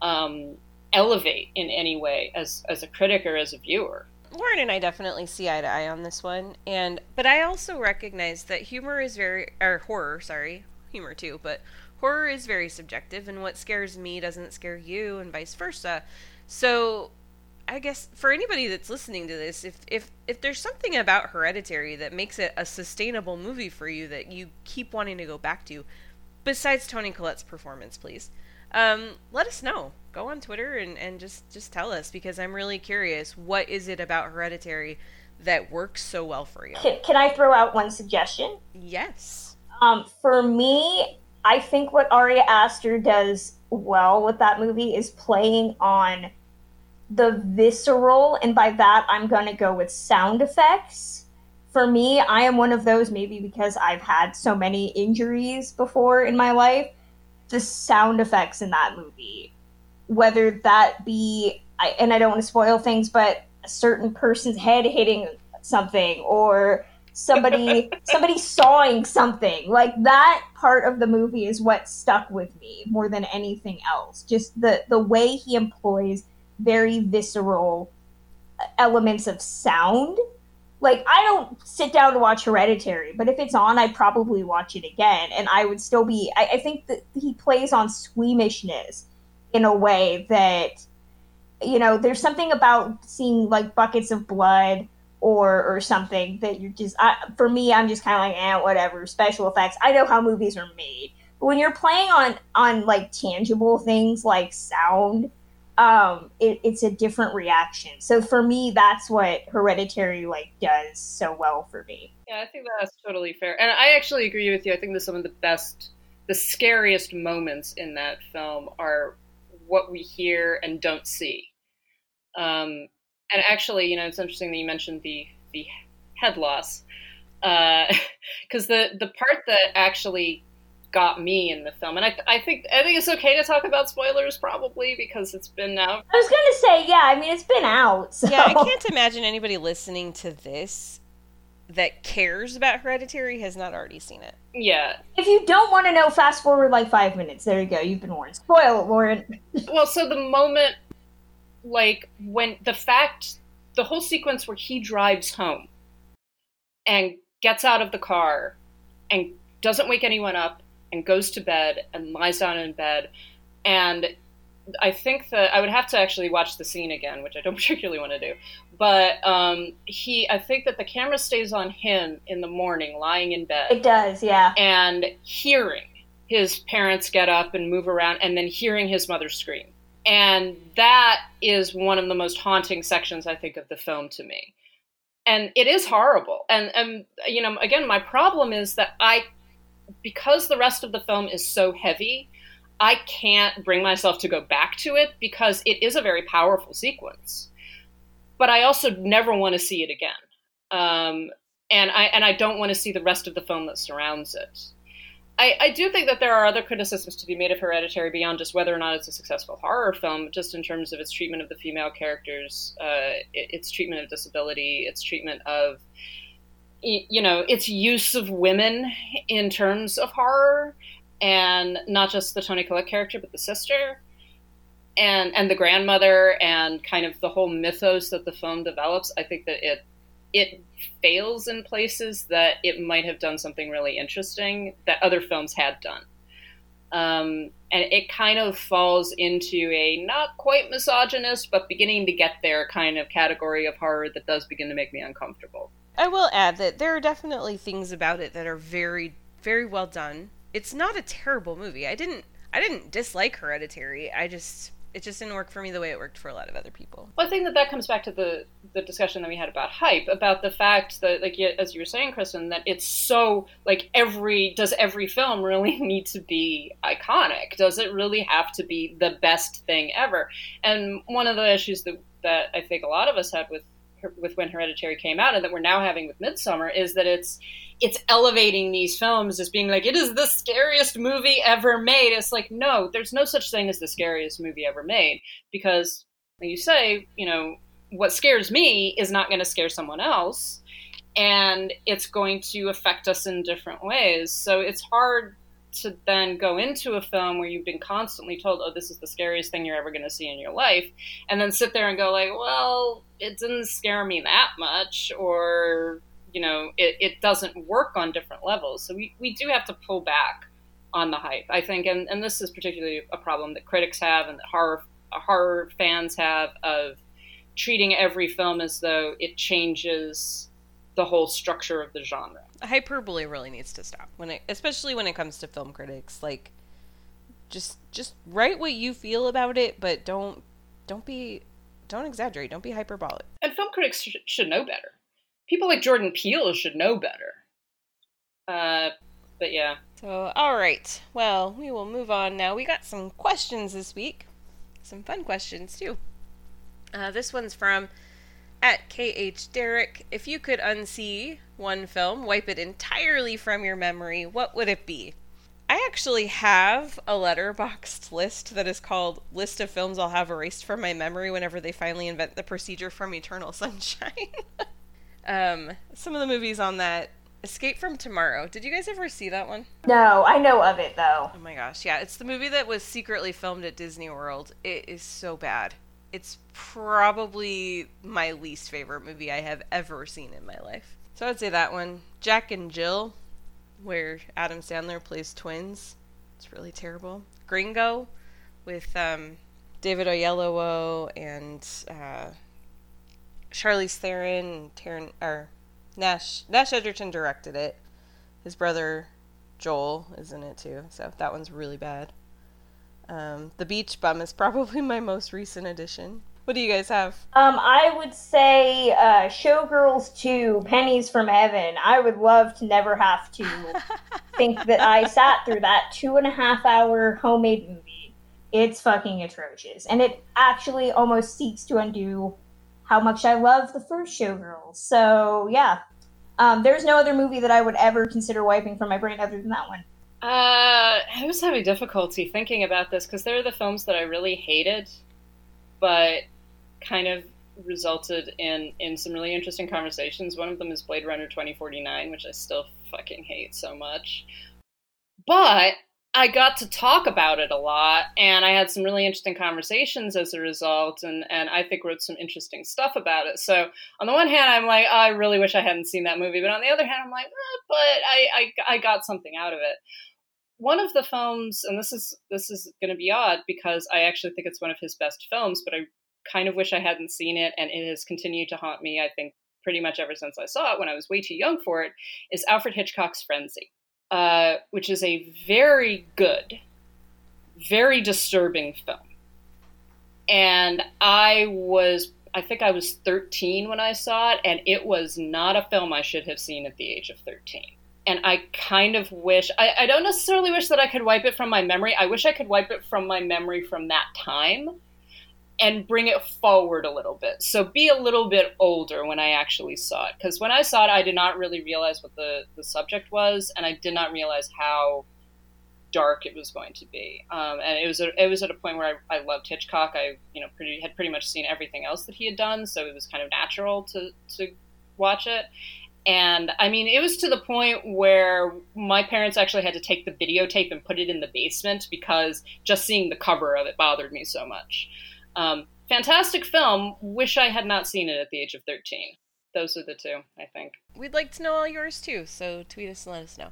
um, elevate in any way as as a critic or as a viewer Lauren and I definitely see eye to eye on this one, and but I also recognize that humor is very or horror, sorry, humor too, but horror is very subjective, and what scares me doesn't scare you, and vice versa. So, I guess for anybody that's listening to this, if if if there's something about Hereditary that makes it a sustainable movie for you that you keep wanting to go back to, besides Toni Collette's performance, please um, let us know. Go on Twitter and, and just, just tell us because I'm really curious. What is it about Hereditary that works so well for you? Can, can I throw out one suggestion? Yes. Um, for me, I think what Ari Aster does well with that movie is playing on the visceral, and by that I'm going to go with sound effects. For me, I am one of those, maybe because I've had so many injuries before in my life, the sound effects in that movie, whether that be, I, and I don't want to spoil things, but a certain person's head hitting something or somebody somebody sawing something. Like that part of the movie is what stuck with me more than anything else. Just the the way he employs very visceral elements of sound like I don't sit down to watch Hereditary, but if it's on, I'd probably watch it again, and I would still be. I, I think that he plays on squeamishness in a way that, you know, there's something about seeing like buckets of blood or or something that you're just. I, for me, I'm just kind of like, eh, whatever. Special effects. I know how movies are made, but when you're playing on on like tangible things like sound um, it, it's a different reaction. So for me, that's what Hereditary like does so well for me. Yeah, I think that's totally fair, and I actually agree with you. I think that some of the best, the scariest moments in that film are what we hear and don't see. Um, and actually, you know, it's interesting that you mentioned the the head loss, because uh, the the part that actually got me in the film. And I, I think I think it's okay to talk about spoilers probably because it's been out. I was gonna say, yeah. I mean, it's been out. So. Yeah, I can't imagine anybody listening to this that cares about Hereditary has not already seen it. Yeah. If you don't want to know, fast forward like five minutes. There you go. You've been warned. Spoil it, Lauren. well, so the moment, like when the fact, the whole sequence where he drives home and gets out of the car and doesn't wake anyone up and goes to bed and lies down in bed and I think that I would have to actually watch the scene again, which I don't particularly want to do. But um, he, I think that the camera stays on him in the morning, lying in bed. It does, yeah. And hearing his parents get up and move around, and then hearing his mother scream. And that is one of the most haunting sections, I think, of the film to me. And it is horrible. And, and you know, again, my problem is that I, because the rest of the film is so heavy, I can't bring myself to go back to it because it is a very powerful sequence. But I also never want to see it again. Um, and I and I don't want to see the rest of the film that surrounds it. I, I, do think that there are other criticisms to be made of Hereditary beyond just whether or not it's a successful horror film, just in terms of its treatment of the female characters, uh, its treatment of disability, its treatment of, you know, its use of women in terms of horror and not just the Toni Collette character, but the sister, and and the grandmother, and kind of the whole mythos that the film develops. I think that it it fails in places that it might have done something really interesting that other films had done. Um, and it kind of falls into a not quite misogynist, but beginning to get there kind of category of horror that does begin to make me uncomfortable. I will add that there are definitely things about it that are very, very well done it's not a terrible movie. I didn't I didn't dislike Hereditary. I just it just didn't work for me the way it worked for a lot of other people. Well, I think that that comes back to the the discussion that we had about hype, about the fact that, like as you were saying, Kristen, that it's so like every does every film really need to be iconic? Does it really have to be the best thing ever? And one of the issues that that I think a lot of us had with with when Hereditary came out, and that we're now having with Midsommar is that it's it's elevating these films as being like it is the scariest movie ever made. It's like no, there's no such thing as the scariest movie ever made because, you say, you know, what scares me is not going to scare someone else, and it's going to affect us in different ways. So it's hard to then go into a film where you've been constantly told, "Oh, this is the scariest thing you're ever going to see in your life," and then sit there and go like, "Well, it didn't scare me that much," or you know, it, it doesn't work on different levels. So we, we do have to pull back on the hype, I think, and, and this is particularly a problem that critics have and that horror horror fans have of treating every film as though it changes the whole structure of the genre. Hyperbole really needs to stop when it, especially when it comes to film critics. Like, just just write what you feel about it, but don't don't be don't exaggerate. Don't be hyperbolic. And film critics sh- should know better. People like Jordan Peele should know better. Uh, but yeah. So all right. Well, we will move on now. We got some questions this week. Some fun questions too. Uh, this one's from at KH Derek. If you could unsee one film, wipe it entirely from your memory, what would it be? I actually have a Letterboxd list that is called List of Films I'll Have Erased from My Memory whenever they finally invent the procedure from Eternal Sunshine. um, some of the movies on that Escape from Tomorrow. Did you guys ever see that one? No, I know of it though. Oh my gosh, yeah. It's the movie that was secretly filmed at Disney World. It is so bad it's probably my least favorite movie I have ever seen in my life. So I'd say that one. Jack and Jill, where Adam Sandler plays twins. It's really terrible. Gringo, with um, David Oyelowo and uh, Charlize Theron and Taron, or Nash. Nash Edgerton directed it. His brother Joel is in it too, so that one's really bad. Um, the Beach Bum is probably my most recent addition. What do you guys have? Um, I would say uh, Showgirls 2, Pennies from Heaven. I would love to never have to think that I sat through that two and a half hour homemade movie. It's fucking atrocious. And it actually almost seeks to undo how much I love the first Showgirls. So, yeah. Um, there's no other movie that I would ever consider wiping from my brain other than that one. Uh, I was having difficulty thinking about this because there are the films that I really hated, but kind of resulted in in some really interesting conversations. One of them is Blade Runner 2049, which I still fucking hate so much. But I got to talk about it a lot, and I had some really interesting conversations as a result, and, and I think wrote some interesting stuff about it. So on the one hand, I'm like, oh, I really wish I hadn't seen that movie, but on the other hand, I'm like, eh, but I, I I got something out of it. one of the films, and this is this is going to be odd because I actually think it's one of his best films, but I kind of wish I hadn't seen it, and it has continued to haunt me. I think pretty much ever since I saw it when I was way too young for it. Is Alfred Hitchcock's Frenzy, uh, which is a very good, very disturbing film, and I was. I think I was 13 when I saw it, and it was not a film I should have seen at the age of 13 and I kind of wish I, I, don't necessarily wish that I could wipe it from my memory. I wish I could wipe it from my memory from that time and bring it forward a little bit. So be a little bit older when I actually saw it. Because when I saw it, I did not really realize what the, the subject was, and I did not realize how dark it was going to be. Um, and it was a, it was at a point where I, I loved Hitchcock. I you know pretty had pretty much seen everything else that he had done, so it was kind of natural to to watch it. And I mean, it was to the point where my parents actually had to take the videotape and put it in the basement because just seeing the cover of it bothered me so much. Um, fantastic film. Wish I had not seen it at the age of 13. Those are the two, I think. We'd like to know all yours too, so tweet us and let us know.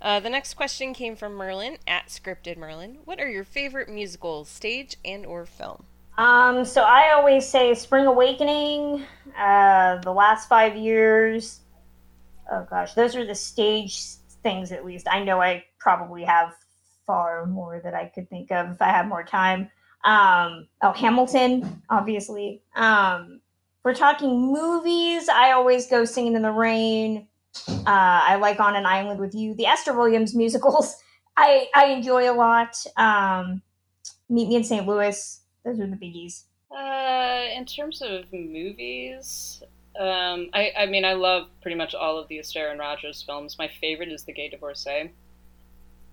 Uh, the next question came from Merlin at Scripted Merlin. What are your favorite musicals, stage and or film? Um, so I always say Spring Awakening, uh, the last five years, oh gosh, those are the stage things at least. I know I probably have far more that I could think of if I had more time. Um, oh, Hamilton, obviously. Um, we're talking movies. I always go Singing in the Rain. Uh, I like On an Island with You. The Esther Williams musicals, I I enjoy a lot. Um, Meet Me in St. Louis. Those are the biggies. Uh, in terms of movies, um, I, I mean, I love pretty much all of the Astaire and Rogers films. My favorite is The Gay Divorcee,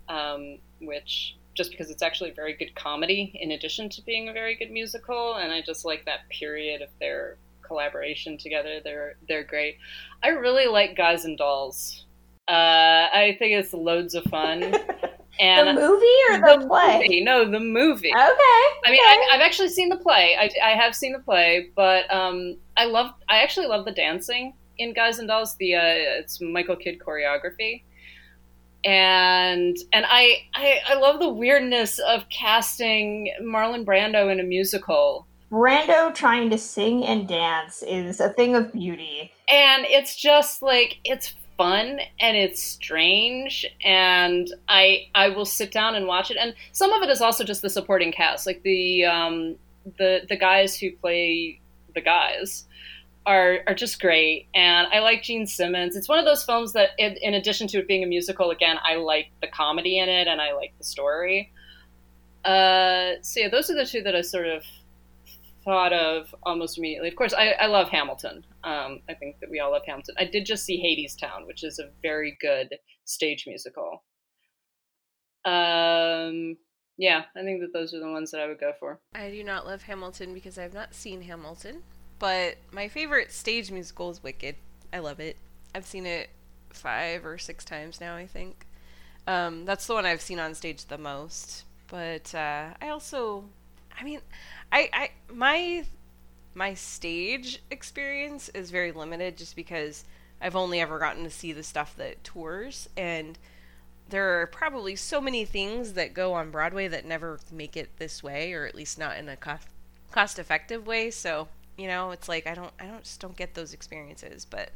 um, which just because it's actually a very good comedy in addition to being a very good musical, and I just like that period of their collaboration together. They're they're great. I really like Guys and Dolls. Uh, I think it's loads of fun. And the movie or the, the play? Movie. No, the movie. Okay. I mean, I, have actually seen the play. I, I have seen the play, but um, I love. I actually love the dancing in Guys and Dolls. The uh, it's Michael Kidd choreography, and and I, I I love the weirdness of casting Marlon Brando in a musical. Brando trying to sing and dance is a thing of beauty. And it's just like it's fun and it's strange and I I will sit down and watch it and some of it is also just the supporting cast like the um the the guys who play the guys are are just great and I like Jean Simmons it's one of those films that in, in addition to it being a musical again I like the comedy in it and I like the story uh so yeah those are the two that I sort of thought of almost immediately. Of course, I, I love Hamilton. Um, I think that we all love Hamilton. I did just see Hadestown, which is a very good stage musical. Um, yeah, I think that those are the ones that I would go for. I do not love Hamilton because I've not seen Hamilton, but my favorite stage musical is Wicked. I love it. I've seen it five or six times now, I think. Um, that's the one I've seen on stage the most. But uh, I also, I mean, I, I my my stage experience is very limited just because I've only ever gotten to see the stuff that tours and there are probably so many things that go on Broadway that never make it this way or at least not in a cost cost effective way so you know it's like I don't I don't just don't get those experiences but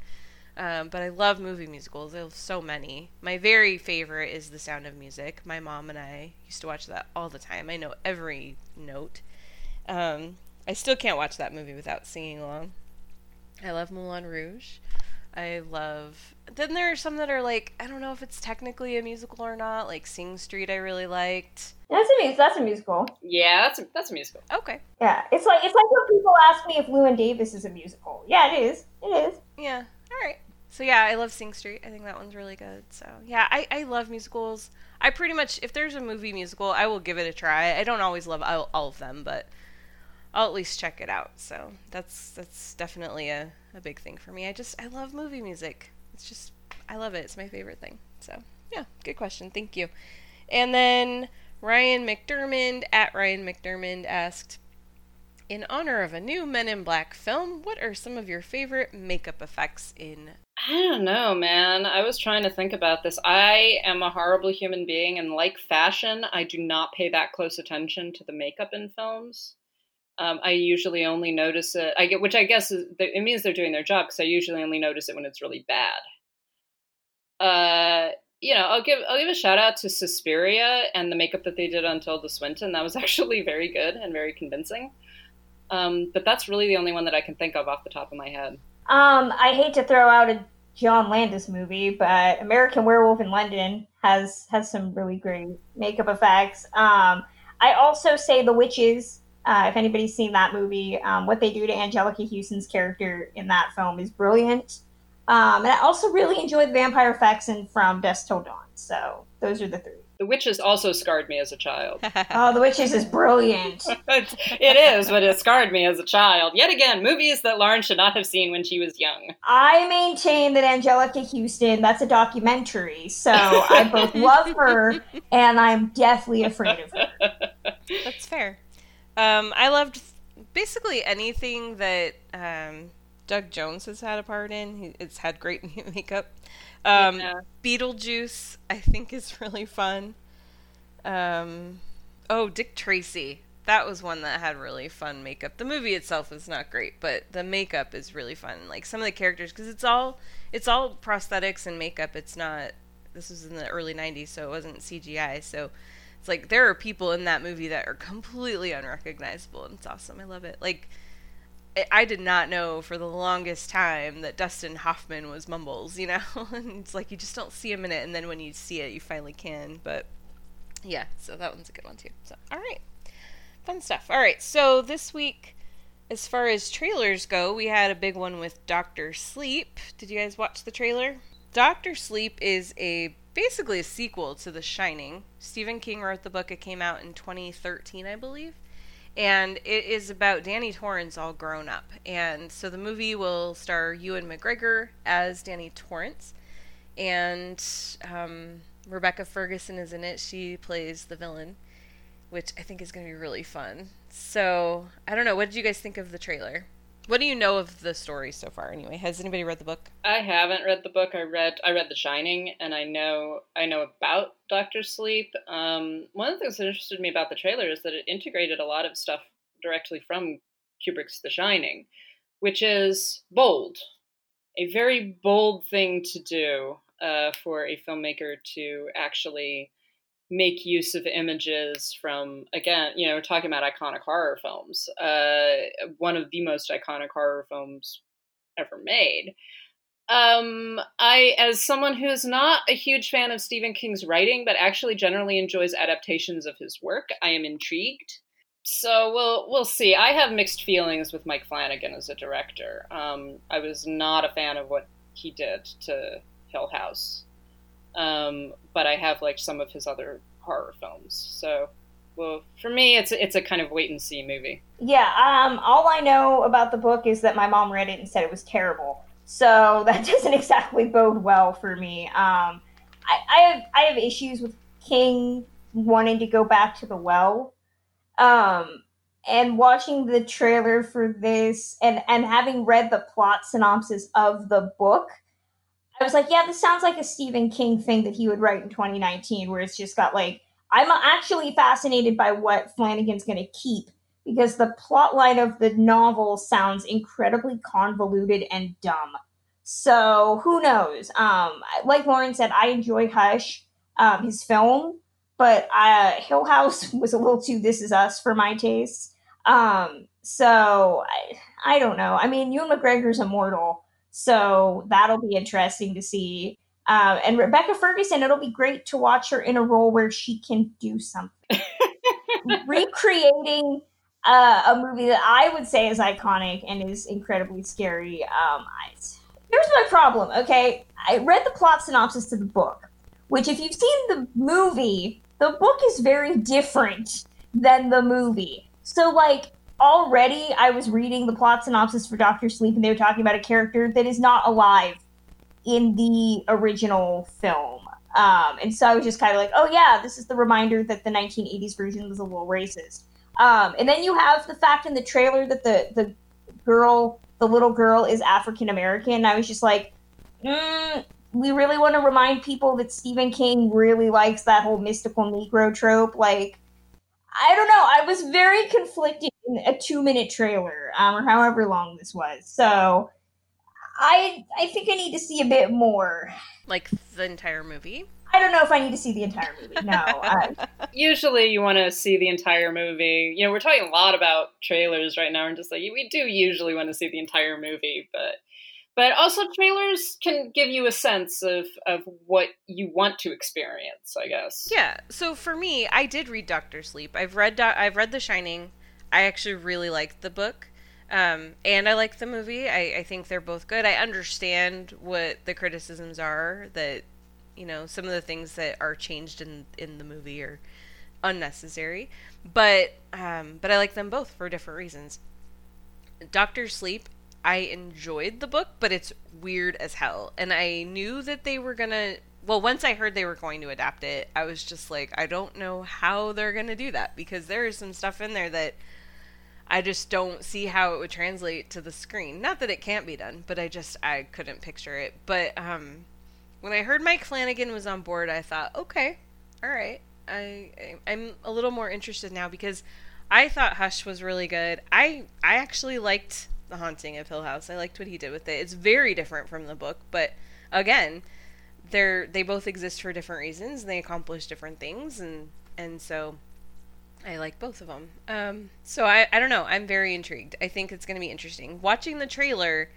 um, but I love movie musicals. There's so many. My very favorite is The Sound of Music. My mom and I used to watch that all the time. I know every note. Um, I still can't watch that movie without singing along. I love Moulin Rouge. I love. Then there are some that are like I don't know if it's technically a musical or not. Like Sing Street, I really liked. That's a that's a musical. Yeah, that's a, that's a musical. Okay. Yeah, it's like it's like when people ask me if Llewyn Davis is a musical. Yeah, it is. It is. Yeah. All right. So yeah, I love Sing Street. I think that one's really good. So yeah, I I love musicals. I pretty much if there's a movie musical, I will give it a try. I don't always love all, all of them, but I'll at least check it out. So that's that's definitely a, a big thing for me. I just I love movie music. It's just I love it. It's my favorite thing. So yeah, good question. Thank you. And then Ryan McDermott at Ryan McDermott asked, in honor of a new Men in Black film, what are some of your favorite makeup effects in? I don't know, man. I was trying to think about this. I am a horrible human being, and like fashion, I do not pay that close attention to the makeup in films. Um, I usually only notice it. I get, which I guess is, it means they're doing their job because I usually only notice it when it's really bad. Uh, you know, I'll give I'll give a shout out to Suspiria and the makeup that they did on Tilda Swinton. That was actually very good and very convincing. Um, but that's really the only one that I can think of off the top of my head. Um, I hate to throw out a John Landis movie, but American Werewolf in London has has some really great makeup effects. Um, I also say The Witches. Uh, if anybody's seen that movie, um, what they do to Anjelica Huston's character in that film is brilliant. Um, and I also really enjoyed the vampire effects in From Dusk Till Dawn. So those are the three. The Witches also scarred me as a child. oh, The Witches is brilliant. it is, but it scarred me as a child. Yet again, movies that Lauren should not have seen when she was young. I maintain that Anjelica Huston, that's a documentary. So I both love her and I'm deathly afraid of her. That's fair. Um, I loved basically anything that um, Doug Jones has had a part in. It's had great makeup. Um, yeah. Beetlejuice, I think, is really fun. Um, oh, Dick Tracy. That was one that had really fun makeup. The movie itself is not great, but the makeup is really fun. Like some of the characters, because it's all it's all prosthetics and makeup. It's not. This was in the early '90s, so it wasn't CGI. So it's like there are people in that movie that are completely unrecognizable, and it's awesome. I love it. Like I did not know for the longest time that Dustin Hoffman was Mumbles, you know? and it's like you just don't see him in it, and then when you see it, you finally can. But yeah, so that one's a good one too. So, all right. Fun stuff. All right, so this week, as far as trailers go, we had a big one with Doctor Sleep. Did you guys watch the trailer? Doctor Sleep is a basically a sequel to The Shining. Stephen King wrote the book. It came out in 2013, I believe and it is about Danny Torrance all grown up. And so the movie will star Ewan McGregor as Danny Torrance, and um, Rebecca Ferguson is in it. She plays the villain, which I think is going to be really fun. So I don't know. What did you guys think of the trailer? What do you know of the story so far? Anyway, has anybody read the book? I haven't read the book. I read I read The Shining, and I know I know about Doctor Sleep. Um, one of the things that interested me about the trailer is that it integrated a lot of stuff directly from Kubrick's The Shining, which is bold, a very bold thing to do uh, for a filmmaker to actually make use of images from again you know we're talking about iconic horror films uh, one of the most iconic horror films ever made. Um, i as someone who's not a huge fan of stephen king's writing but actually generally enjoys adaptations of his work i am intrigued. So we'll we'll see. I have mixed feelings with mike flanagan as a director. Um, i was not a fan of what he did to hill house um, but I have like some of his other horror films. So, well, for me, it's it's a kind of wait and see movie. Yeah. Um. All I know about the book is that my mom read it and said it was terrible. So that doesn't exactly bode well for me. Um. I, I have I have issues with King wanting to go back to the well. Um and watching the trailer for this and and having read the plot synopsis of the book I was like, yeah, this sounds like a Stephen King thing that he would write in 2019, where it's just got like, I'm actually fascinated by what Flanagan's going to keep because the plot line of the novel sounds incredibly convoluted and dumb. So who knows? Um, like Lauren said, I enjoy Hush, um, his film, but uh, Hill House was a little too This Is Us for my taste. Um, so I, I don't know. I mean, Ewan McGregor's immortal so that'll be interesting to see. Uh, and Rebecca Ferguson, it'll be great to watch her in a role where she can do something. Recreating uh, a movie that I would say is iconic and is incredibly scary. Um, I, here's my problem, okay? I read the plot synopsis to the book, which, if you've seen the movie, the book is very different than the movie. So, like, already I was reading the plot synopsis for Doctor Sleep, and they were talking about a character that is not alive in the original film. Um, and so I was just kind of like, oh yeah, this is the reminder that the 1980s version was a little racist. Um, and then you have the fact in the trailer that the the girl, the little girl, is African American. I was just like, mm, we really want to remind people that Stephen King really likes that whole mystical Negro trope. Like, I don't know. I was very conflicted in a two minute trailer, um, or however long this was. So, I I think I need to see a bit more. Like the entire movie. I don't know if I need to see the entire movie. No. I, Usually, you want to see the entire movie. You know, we're talking a lot about trailers right now, and just like we do usually want to see the entire movie, but but also trailers can give you a sense of of what you want to experience. I guess. Yeah. So for me, I did read Doctor Sleep. I've read Do- I've read The Shining. I actually really liked the book. Um, and I like the movie. I, I think they're both good. I understand what the criticisms are that you know some of the things that are changed in in the movie are unnecessary but um but i like them both for different reasons doctor sleep i enjoyed the book but it's weird as hell and i knew that they were gonna well once i heard they were going to adapt it i was just like i don't know how they're gonna do that because there is some stuff in there that I just don't see how it would translate to the screen. Not that it can't be done, but I just I couldn't picture it. But um when I heard Mike Flanagan was on board, I thought, okay, all right. I I'm a little more interested now because I thought Hush was really good. I I actually liked The Haunting of Hill House. I liked what he did with it. It's very different from the book, but again, they're they both exist for different reasons and they accomplish different things and and so I like both of them. Um, so I, I don't know. I'm very intrigued. I think it's going to be interesting. Watching the trailer,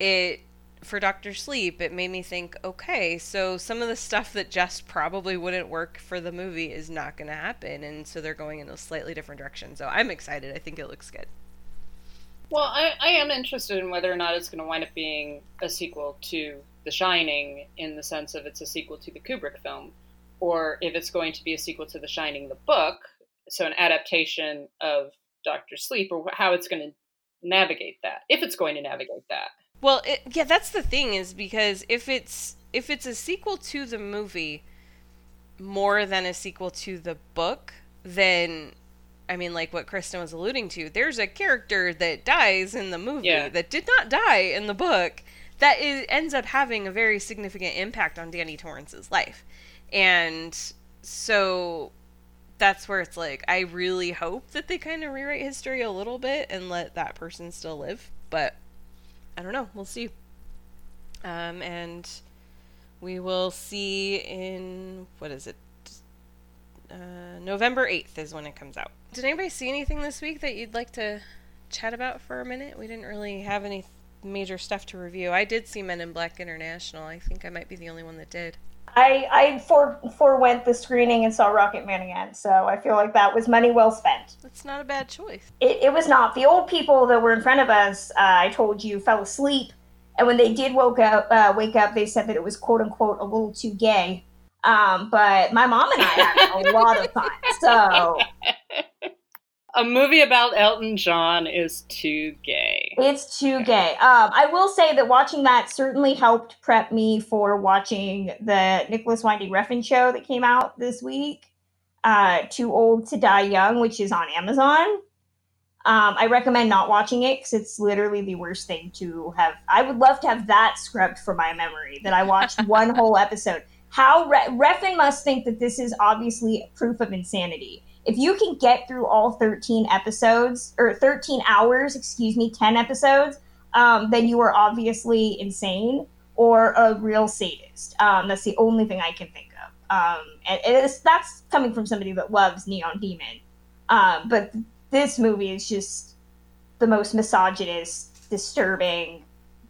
it for Doctor Sleep, it made me think, okay, so some of the stuff that just probably wouldn't work for the movie is not going to happen, and so they're going in a slightly different direction. So I'm excited. I think it looks good. Well, I, I am interested in whether or not it's going to wind up being a sequel to The Shining in the sense of it's a sequel to the Kubrick film, or if it's going to be a sequel to The Shining, the book, so an adaptation of Doctor Sleep, or how it's going to navigate that, if it's going to navigate that. Well, it, yeah, that's the thing is because if it's if it's a sequel to the movie more than a sequel to the book, then I mean, like what Kristen was alluding to, there's a character that dies in the movie Yeah. that did not die in the book that is, ends up having a very significant impact on Danny Torrance's life. And so that's where it's like, I really hope that they kind of rewrite history a little bit and let that person still live. But I don't know. We'll see. Um, and we will see in, what is it? Uh, November 8th is when it comes out. Did anybody see anything this week that you'd like to chat about for a minute? We didn't really have any major stuff to review. I did see Men in Black International. I think I might be the only one that did. I I for forewent the screening and saw Rocketman again, so I feel like that was money well spent. That's not a bad choice. It, it was not. The old people that were in front of us, uh, I told you, fell asleep, and when they did woke up, uh, wake up, they said that it was quote unquote a little too gay. Um, but my mom and I had a lot of fun. So A movie about Elton John is too gay. It's too gay. Um, I will say that watching that certainly helped prep me for watching the Nicolas Winding Refn show that came out this week, uh, Too Old to Die Young, which is on Amazon. Um, I recommend not watching it because it's literally the worst thing to have. I would love to have that scrubbed from my memory that I watched one whole episode. How Re- Refn must think that this is obviously proof of insanity. If you can get through all 13 episodes or 13 hours excuse me 10 episodes um, then you are obviously insane or a real sadist. Um, that's the only thing i can think of. Um, and that's coming from somebody that loves neon demon. Um, but this movie is just the most misogynist disturbing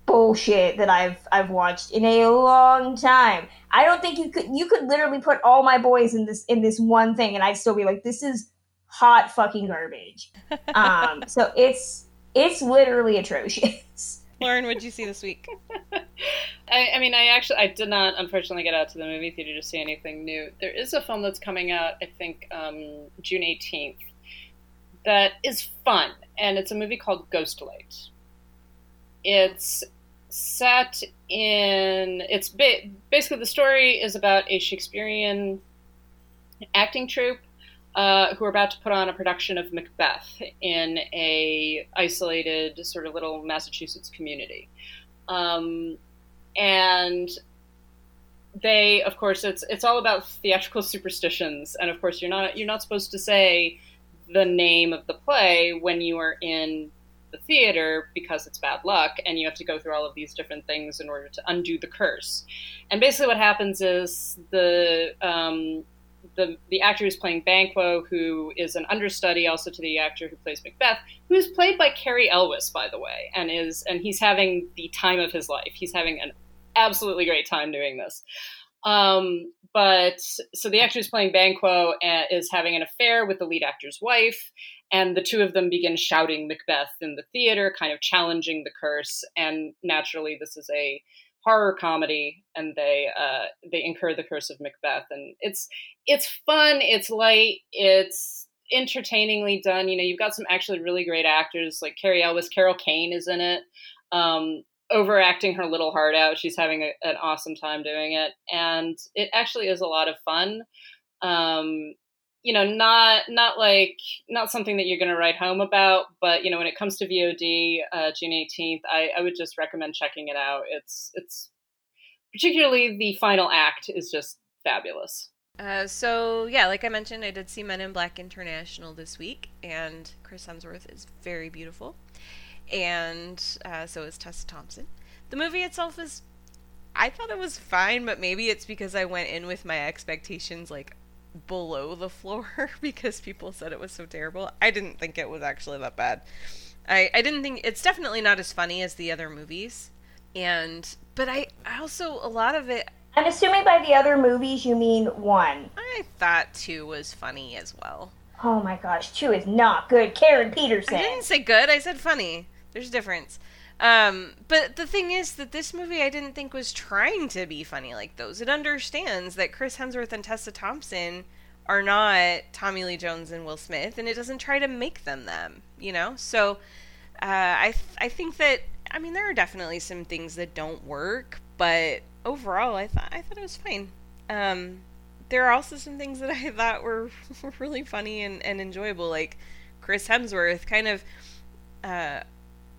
bullshit that I've I've watched in a long time. I don't think you could you could literally put all my boys in this in this one thing and I'd still be like this is hot fucking garbage. Um so it's it's literally atrocious. Lauren, what'd you see this week? I, I mean, I actually I did not unfortunately get out to the movie theater to see anything new. There is a film that's coming out, I think, um, June eighteenth, that is fun, and it's a movie called Ghostlight. It's set in it's ba- basically the story is about a Shakespearean acting troupe uh, who are about to put on a production of Macbeth in a isolated sort of little Massachusetts community, um, and they, of course, it's it's all about theatrical superstitions, and of course, you're not you're not supposed to say the name of the play when you are in the theater because it's bad luck and you have to go through all of these different things in order to undo the curse and basically what happens is the um, the the actor who's playing Banquo, who is an understudy also to the actor who plays Macbeth, who is played by Cary Elwes, by the way, and is and he's having the time of his life. He's having an absolutely great time doing this. Um, but so the actor who's playing Banquo uh, is having an affair with the lead actor's wife, and the two of them begin shouting Macbeth in the theater, kind of challenging the curse. And naturally, this is a horror comedy, and they uh, they incur the curse of Macbeth, and it's it's fun, it's light, it's entertainingly done. You know, you've got some actually really great actors like Cary Elwes, Carol Kane is in it. Um, overacting her little heart out. She's having a, an awesome time doing it, and it actually is a lot of fun. Um, you know, not not like not something that you're going to write home about, but you know, when it comes to VOD, uh, June 18th, I, I would just recommend checking it out. It's it's particularly the final act is just fabulous. Uh, so yeah, like I mentioned, I did see Men in Black International this week, and Chris Hemsworth is very beautiful, and uh, so is Tessa Thompson. The movie itself is, I thought it was fine, but maybe it's because I went in with my expectations like below the floor because people said it was so terrible. I didn't think it was actually that bad. I, I didn't think it's definitely not as funny as the other movies. And but I, I also a lot of it I'm assuming by the other movies you mean one. I thought two was funny as well. Oh my gosh, two is not good. Karen Peterson. I didn't say good, I said funny. There's a difference. Um, but the thing is that this movie I didn't think was trying to be funny like those. It understands that Chris Hemsworth and Tessa Thompson are not Tommy Lee Jones and Will Smith, and it doesn't try to make them them. You know, so uh, I th- I think that I mean there are definitely some things that don't work, but overall I thought I thought it was fine. Um, there are also some things that I thought were, were really funny and, and enjoyable, like Chris Hemsworth kind of. Uh,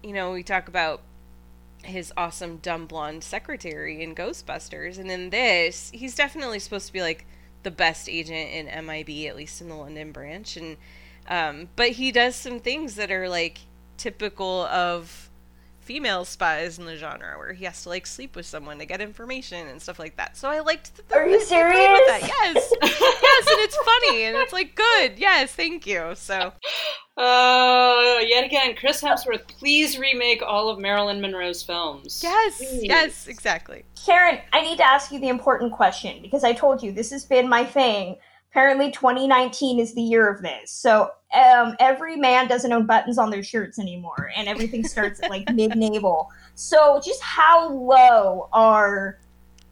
you know, we talk about his awesome dumb blonde secretary in Ghostbusters, and in this, he's definitely supposed to be like the best agent in MIB, at least in the London branch, and um, but he does some things that are like typical of female spies in the genre, where he has to like sleep with someone to get information and stuff like that. So I liked. The, Are you serious? With that. Yes, yes, and it's funny, and it's like good. Yes, thank you. So Oh, uh, yet again, Chris Hemsworth, please remake all of Marilyn Monroe's films. Yes, please. yes, exactly. Karen, I need to ask you the important question because I told you this has been my thing. Apparently, 2019 is the year of this. So um, every man doesn't own buttons on their shirts anymore, and everything starts at like mid navel. So, just how low are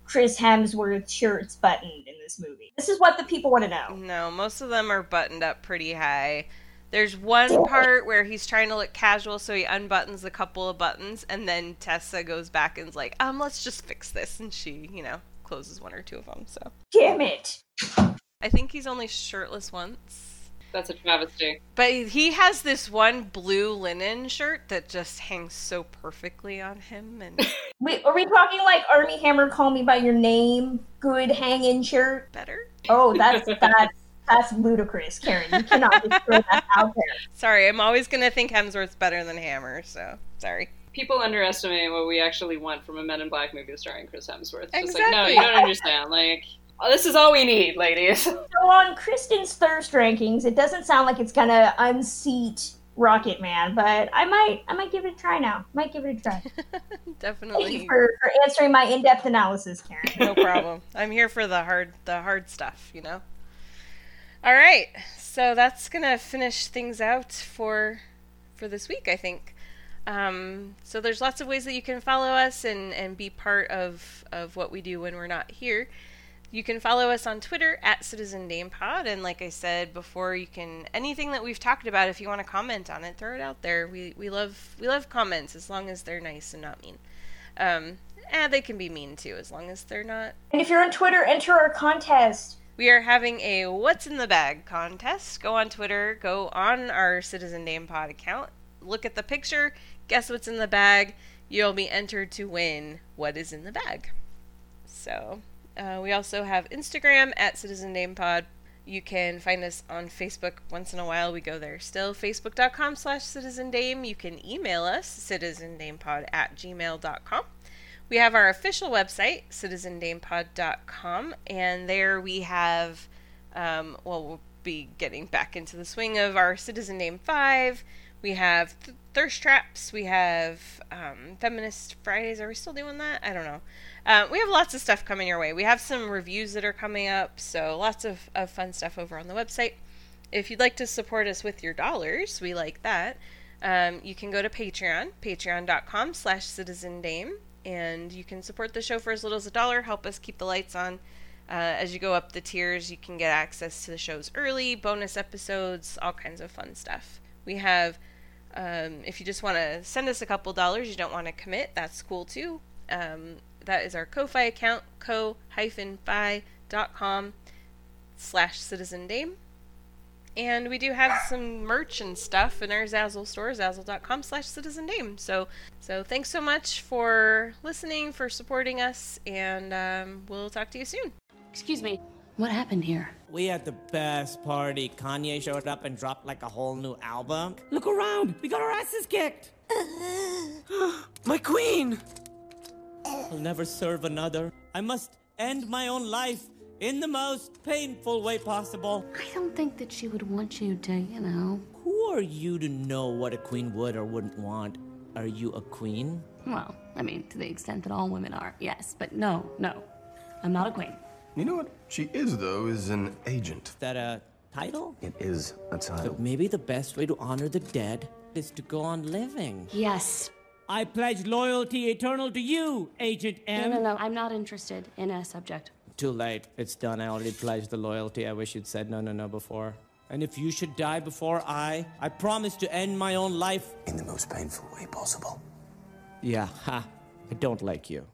Chris Hemsworth shirts buttoned in this movie? This is what the people want to know. No, most of them are buttoned up pretty high. There's one part where he's trying to look casual, so he unbuttons a couple of buttons, and then Tessa goes back and's like, um, let's just fix this. And she, you know, closes one or two of them, so. Damn it! I think he's only shirtless once. That's a travesty. But he has this one blue linen shirt that just hangs so perfectly on him. And Wait, are we talking like Armie Hammer, "Call Me by Your Name"? Good hanging shirt. Better. Oh, that's that's that's ludicrous, Karen. You cannot just throw that out there. Sorry, I'm always gonna think Hemsworth's better than Hammer. So sorry. People underestimate what we actually want from a Men in Black movie starring Chris Hemsworth. It's exactly. Just like, no, you don't understand. Like, this is all we need, ladies. So on Kristen's thirst rankings, it doesn't sound like it's gonna unseat Rocketman, but I might, I might give it a try now. Might give it a try. Definitely. Thank you for, for answering my in-depth analysis, Karen. no problem. I'm here for the hard, the hard stuff. You know. All right, so that's gonna finish things out for for this week, I think. Um, so there's lots of ways that you can follow us and and be part of of what we do when we're not here. You can follow us on Twitter at Citizen Dame Pod, and like I said before, you can anything that we've talked about. If you want to comment on it, throw it out there. We we love we love comments as long as they're nice and not mean. Um, and they can be mean too, as long as they're not. And if you're on Twitter, enter our contest. We are having a What's in the Bag contest. Go on Twitter, go on our Citizen Dame Pod account, look at the picture, guess what's in the bag. You'll be entered to win what is in the bag. So, uh, we also have Instagram at Citizen Dame Pod. You can find us on Facebook once in a while. We go there still. Facebook.com slash Citizen Dame. You can email us, citizendamepod at gmail.com. We have our official website, citizendamepod.com, and there we have, um, well, we'll be getting back into the swing of our Citizen Dame 5. We have th- Thirst Traps. We have um, Feminist Fridays. Are we still doing that? I don't know. Uh, we have lots of stuff coming your way. We have some reviews that are coming up, so lots of, of fun stuff over on the website. If you'd like to support us with your dollars, we like that. Um, you can go to Patreon, patreon.com slash citizendame, and you can support the show for as little as a dollar, help us keep the lights on. Uh, as you go up the tiers, you can get access to the shows early, bonus episodes, all kinds of fun stuff. We have, um, if you just want to send us a couple dollars, you don't want to commit, that's cool too. Um, that is our Ko-Fi account, ko-fi.com slash citizendame. And we do have some merch and stuff in our Zazzle store, zazzle.com slash citizendame. So, so thanks so much for listening, for supporting us, and um, we'll talk to you soon. Excuse me. What happened here? We had the best party. Kanye showed up and dropped like a whole new album. Look around! We got our asses kicked! my queen! I'll never serve another. I must end my own life in the most painful way possible. I don't think that she would want you to, you know. Who are you to know what a queen would or wouldn't want? Are you a queen? Well, I mean, to the extent that all women are, yes. But no, no. I'm not a queen. You know what she is, though, is an agent. Is that a title? It is a title. But maybe the best way to honor the dead is to go on living. Yes. I pledge loyalty eternal to you, Agent M. No, no, no. I'm not interested in a subject. Too late. It's done. I already pledged the loyalty. I wish you'd said no, no, no before. And if you should die before I, I promise to end my own life In the most painful way possible. Yeah, ha. I don't like you.